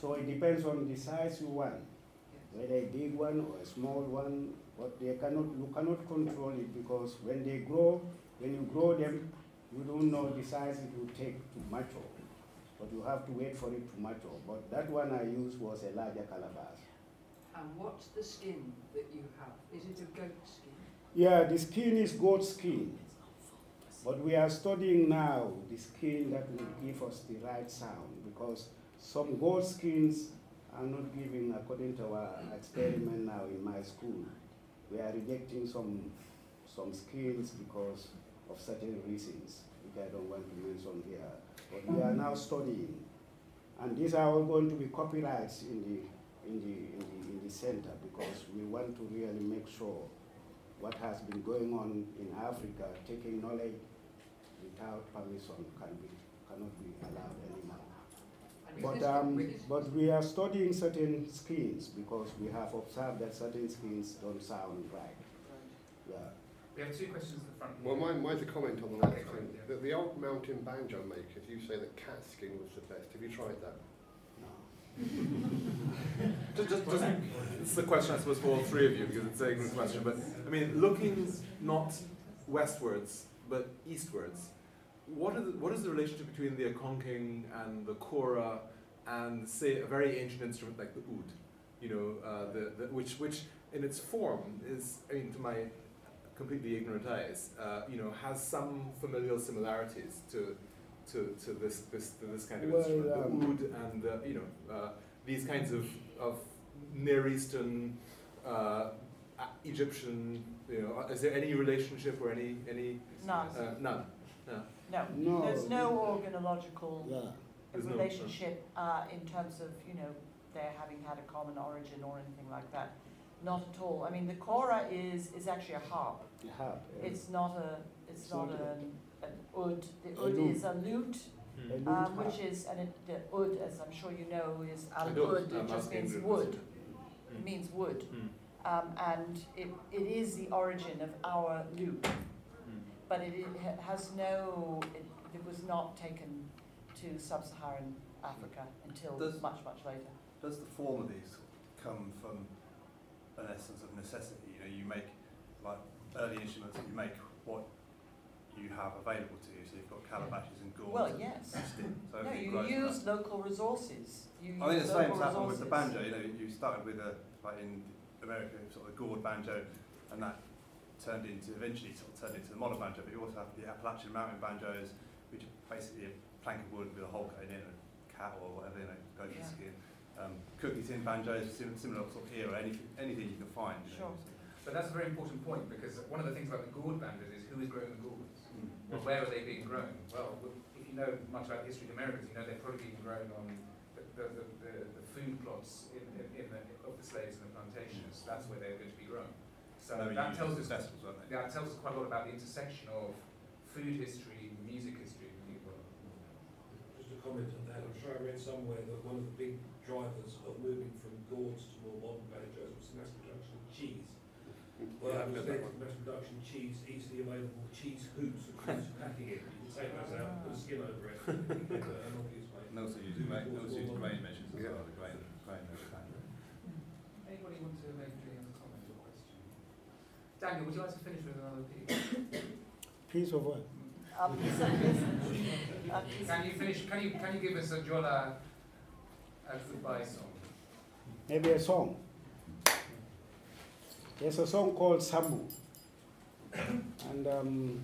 So it depends on the size you want, whether a big one or a small one, but they cannot, you cannot control it because when they grow, when you grow them, you don't know the size it will take to mature. But you have to wait for it to mature. But that one I used was a larger calabash. And what's the skin that you have? Is it a goat skin? Yeah, the skin is goat skin. But we are studying now the skin that will give us the right sound because some goat skins are not giving according to our experiment now in my school. We are rejecting some some skins because of certain reasons, which I don't want to mention here. But we are now studying. And these are all going to be copyrights in the in the in the in the center because we want to really make sure what has been going on in Africa, taking knowledge without permission can be, cannot be allowed anymore. But, um, but we are studying certain skins because we have observed that certain skins don't sound right. Right. Yeah. We have two questions at the front. Well, here. mine, mine's a comment on the Okay, last fine, thing. yeah. The, the old mountain banjo makers, you say that cat skin was the best. Have you tried that? No. Just, just, just, it's a question I suppose for all three of you because it's a good question. But I mean, looking not westwards but eastwards, what, are the, what is the relationship between the akonting and the kora and say a very ancient instrument like the oud? You know, uh, the, the, which, which in its form is, I mean, to my completely ignorant eyes, uh, you know, has some familial similarities to, to, to this, this, to this kind of Well, instrument. The um, oud and the, you know, uh, these kinds of, of Near Eastern, uh, Egyptian, you know, uh, is there any relationship or any, any, None. uh, none? No, No. there's no organological Yeah. There's no- relationship uh, in terms of, you know, their having had a common origin or anything like that. Not at all. I mean, the kora is, is actually a harp. You have. yeah. It's not a, it's It's not not an, an oud. The A oud lute. is a lute, A lute um, which is, and it, the oud, as I'm sure you know, is al don't. oud. It just means wood. Mm. It means wood. Mm. Um, and it, it is the origin of our lute. Mm. But it, it has no, it, it was not taken to sub-Saharan Africa until Does- much, much later. Does the form of these come from an essence of necessity? You know, you make like early instruments, you make what you have available to you. So you've got calabashes and gourds. Well, and yes. So No, you use that. local resources. You I think the same happened with the banjo. You know, you started with a like in America, sort of a gourd banjo, and that turned into eventually sort of turned into the modern banjo. But you also have the Appalachian mountain banjos, which are basically a plank of wood with a hole cut in it, a cat or whatever, you know, goes Yeah. skin. Um, cookie tin banjos, similar sort of era, anything, anything you can find. You know, Sure. so- But that's a very important point because one of the things about the gourd banders is who is growing the gourds? Mm. Well, where are they being grown? Well, if you know much about the history of the Americas, you know they're probably being grown on the, the, the, the, the food plots in, in, in the, of the slaves and the plantations. That's where they're going to be grown. So They that tells us vessels, weren't they? that tells us quite a lot about the intersection of food history, music history, in the World. Just a comment on that, I'm sure I read somewhere that one of the big drivers of moving from gourds to more modern banjos was the mass production of cheese. Well, Yeah, that I've was got that led one. to mass production cheese, easily available cheese hoops and cheese packing it. You can take those out, put a skin over it, uh, an obvious way. And also use grain, also use grain measures as well, the grain, grain measure. Anybody want to make any other comment or question? Daniel, would you like to finish with another piece? Piece of what? A piece of business. A piece Can you finish? Can you can you give us a Jola a goodbye song? Maybe a song. There's a song called Sambu. And um,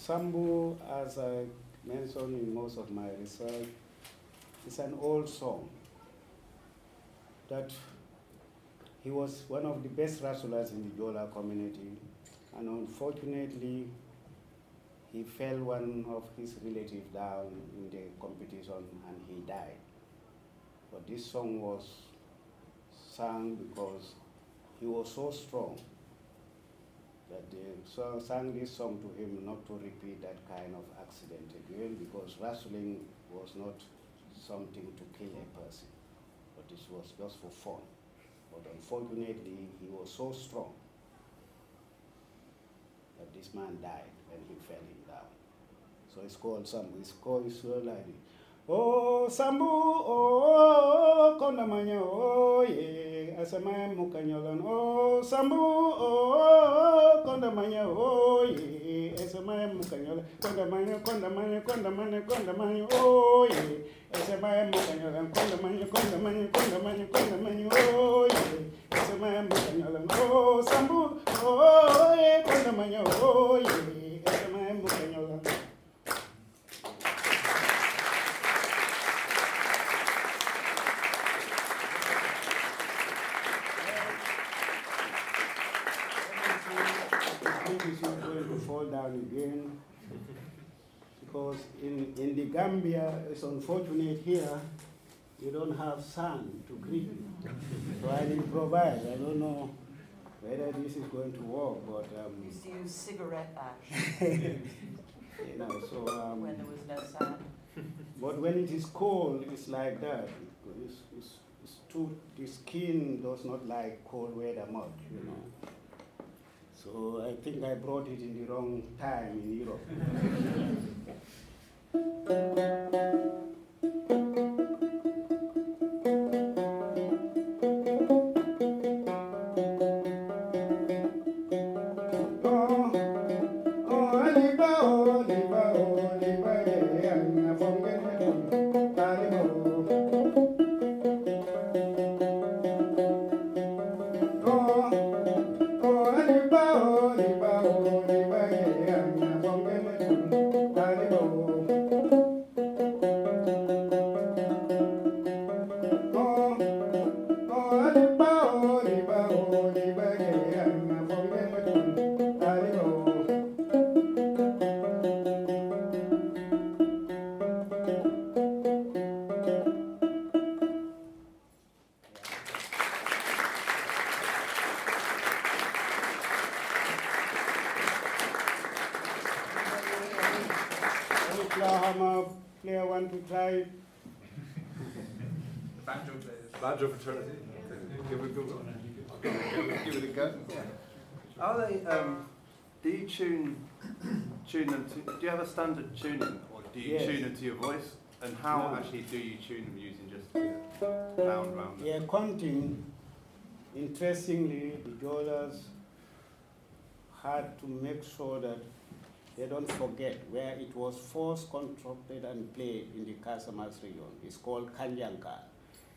Sambu, as I mentioned in most of my research, is an old song that he was one of the best wrestlers in the Jola community, and unfortunately, he fell one of his relatives down in the competition and he died. But this song was sung because he was so strong that they sang this song to him not to repeat that kind of accident again because wrestling was not something to kill a person, but this was just for fun. But unfortunately, he was so strong that this man died when he fell him down. So it's called Sambu. It's called it's Oh Sambu, oh kondamanya, oh yeah, asama mukanyolan. Oh Sambu, oh kondamanya, oh yeah, asama mukanyolan. Kondamanya, kondamanya, kondamanya, kondamanya, oh yeah, asama mukanyolan. Kondamanya, kondamanya, kondamanya, kondamanya, oh yeah, asama mukanyolan. Oh Sambu, oh yeah, kondamanya, oh yeah, asama mukanyolan. I think it's not going to fall down again because in, in the Gambia, it's unfortunate here, you don't have sun to greet you. So I improvise. I don't know whether this is going to work, but um, Used to use cigarette ash you know, so um, when there was no sun. but when it is cold, it's like that. It's, it's, it's too, the skin does not like cold weather much, you know. So I think I brought it in the wrong time in Europe. tuning, or do you Yes. tune them to your voice? And how No. actually do you tune them using just round round? Yeah, counting. Interestingly, the Jolas had to make sure that they don't forget where it was first constructed and played in the Casamance region. It's called Kanyanka.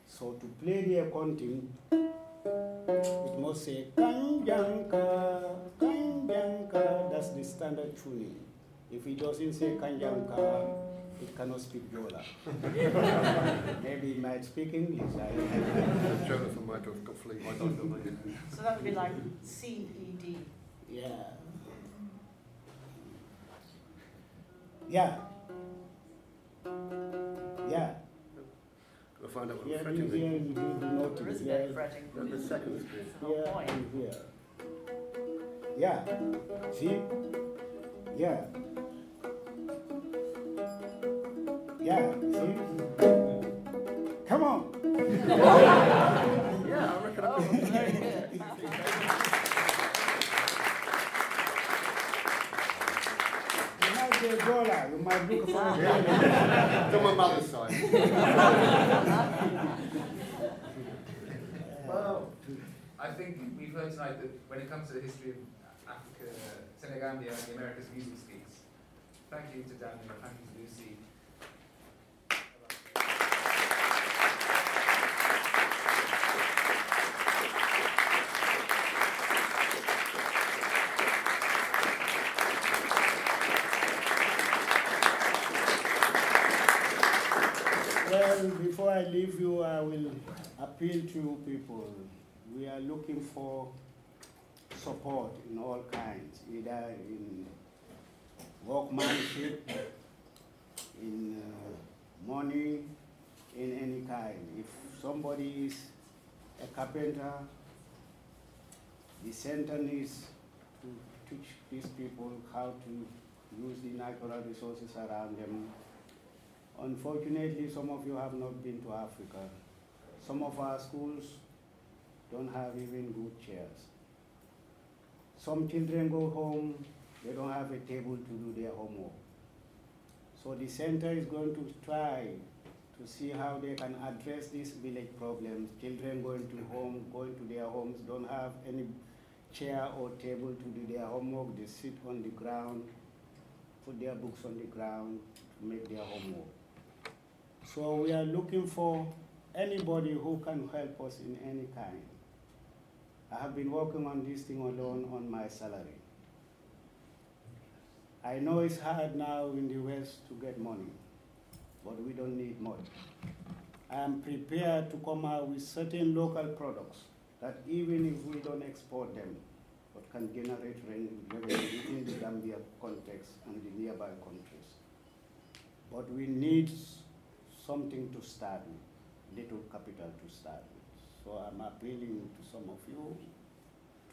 So to play the akonting, it must say Kanyanka, Kanyanka. That's the standard tuning. If he doesn't say Kanyanka, it cannot speak Jola. Maybe it might speak English. I don't know. Jonathan might have got fleet. So that would be like C E D. Yeah. Yeah. Yeah. Gotta find out what Here, fretting here, means. you do the notes. There isn't Here, any fretting. At the second screen. That's the whole here, point. and here. Yeah. See? Yeah. Yeah. See? Come on. Yeah, I reckon. Very good. You might be a dollar. Ah. You might look for a dollar. It's on my mother's side. Well, I think we've heard tonight that when it comes to the history of Africa, the and the Americas music speaks. Thank you to Daniel, thank you to Lucy. Well, before I leave you, I will appeal to you people. We are looking for support in all kinds, either in workmanship, in uh, money, in any kind. If somebody is a carpenter, the center needs to teach these people how to use the natural resources around them. Unfortunately, some of you have not been to Africa. Some of our schools don't have even good chairs. Some children go home, they don't have a table to do their homework. So the center is going to try to see how they can address these village problems. Children going to home, going to their homes, don't have any chair or table to do their homework. They sit on the ground, put their books on the ground to make their homework. So we are looking for anybody who can help us in any kind. I have been working on this thing alone on my salary. I know it's hard now in the West to get money, but we don't need much. I am prepared to come out with certain local products that even if we don't export them, but can generate revenue within the Gambia context and the nearby countries. But we need something to start with, little capital to start with. So I'm appealing to some of you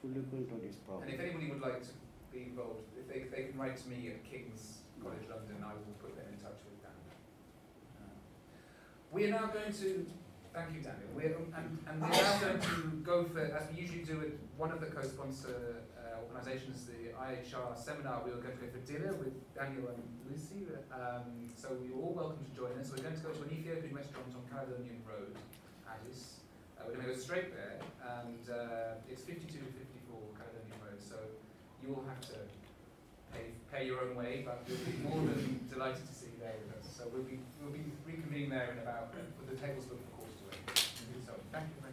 to look into this problem. And if anybody would like to be involved, if they, they can write to me at King's College London, I will put them in touch with Dan. Uh, We are now going to, thank you Daniel, we're, and, and we're now going to go for, as we usually do with one of the co-sponsor uh, organisations, the IHR seminar, we are going to go for dinner with Daniel and Lucy. Um, so you're all welcome to join us. We're going to go to an Ethiopian restaurant on Caledonian Road, Addis. We're going to go straight there, and uh, it's 52 to 54 Caledonian Road, so you will have to pay, pay your own way, but we'll be more than delighted to see you there with us. So we'll be, we'll be reconvening there in about, with the tables booked for quarter to eight. So thank you.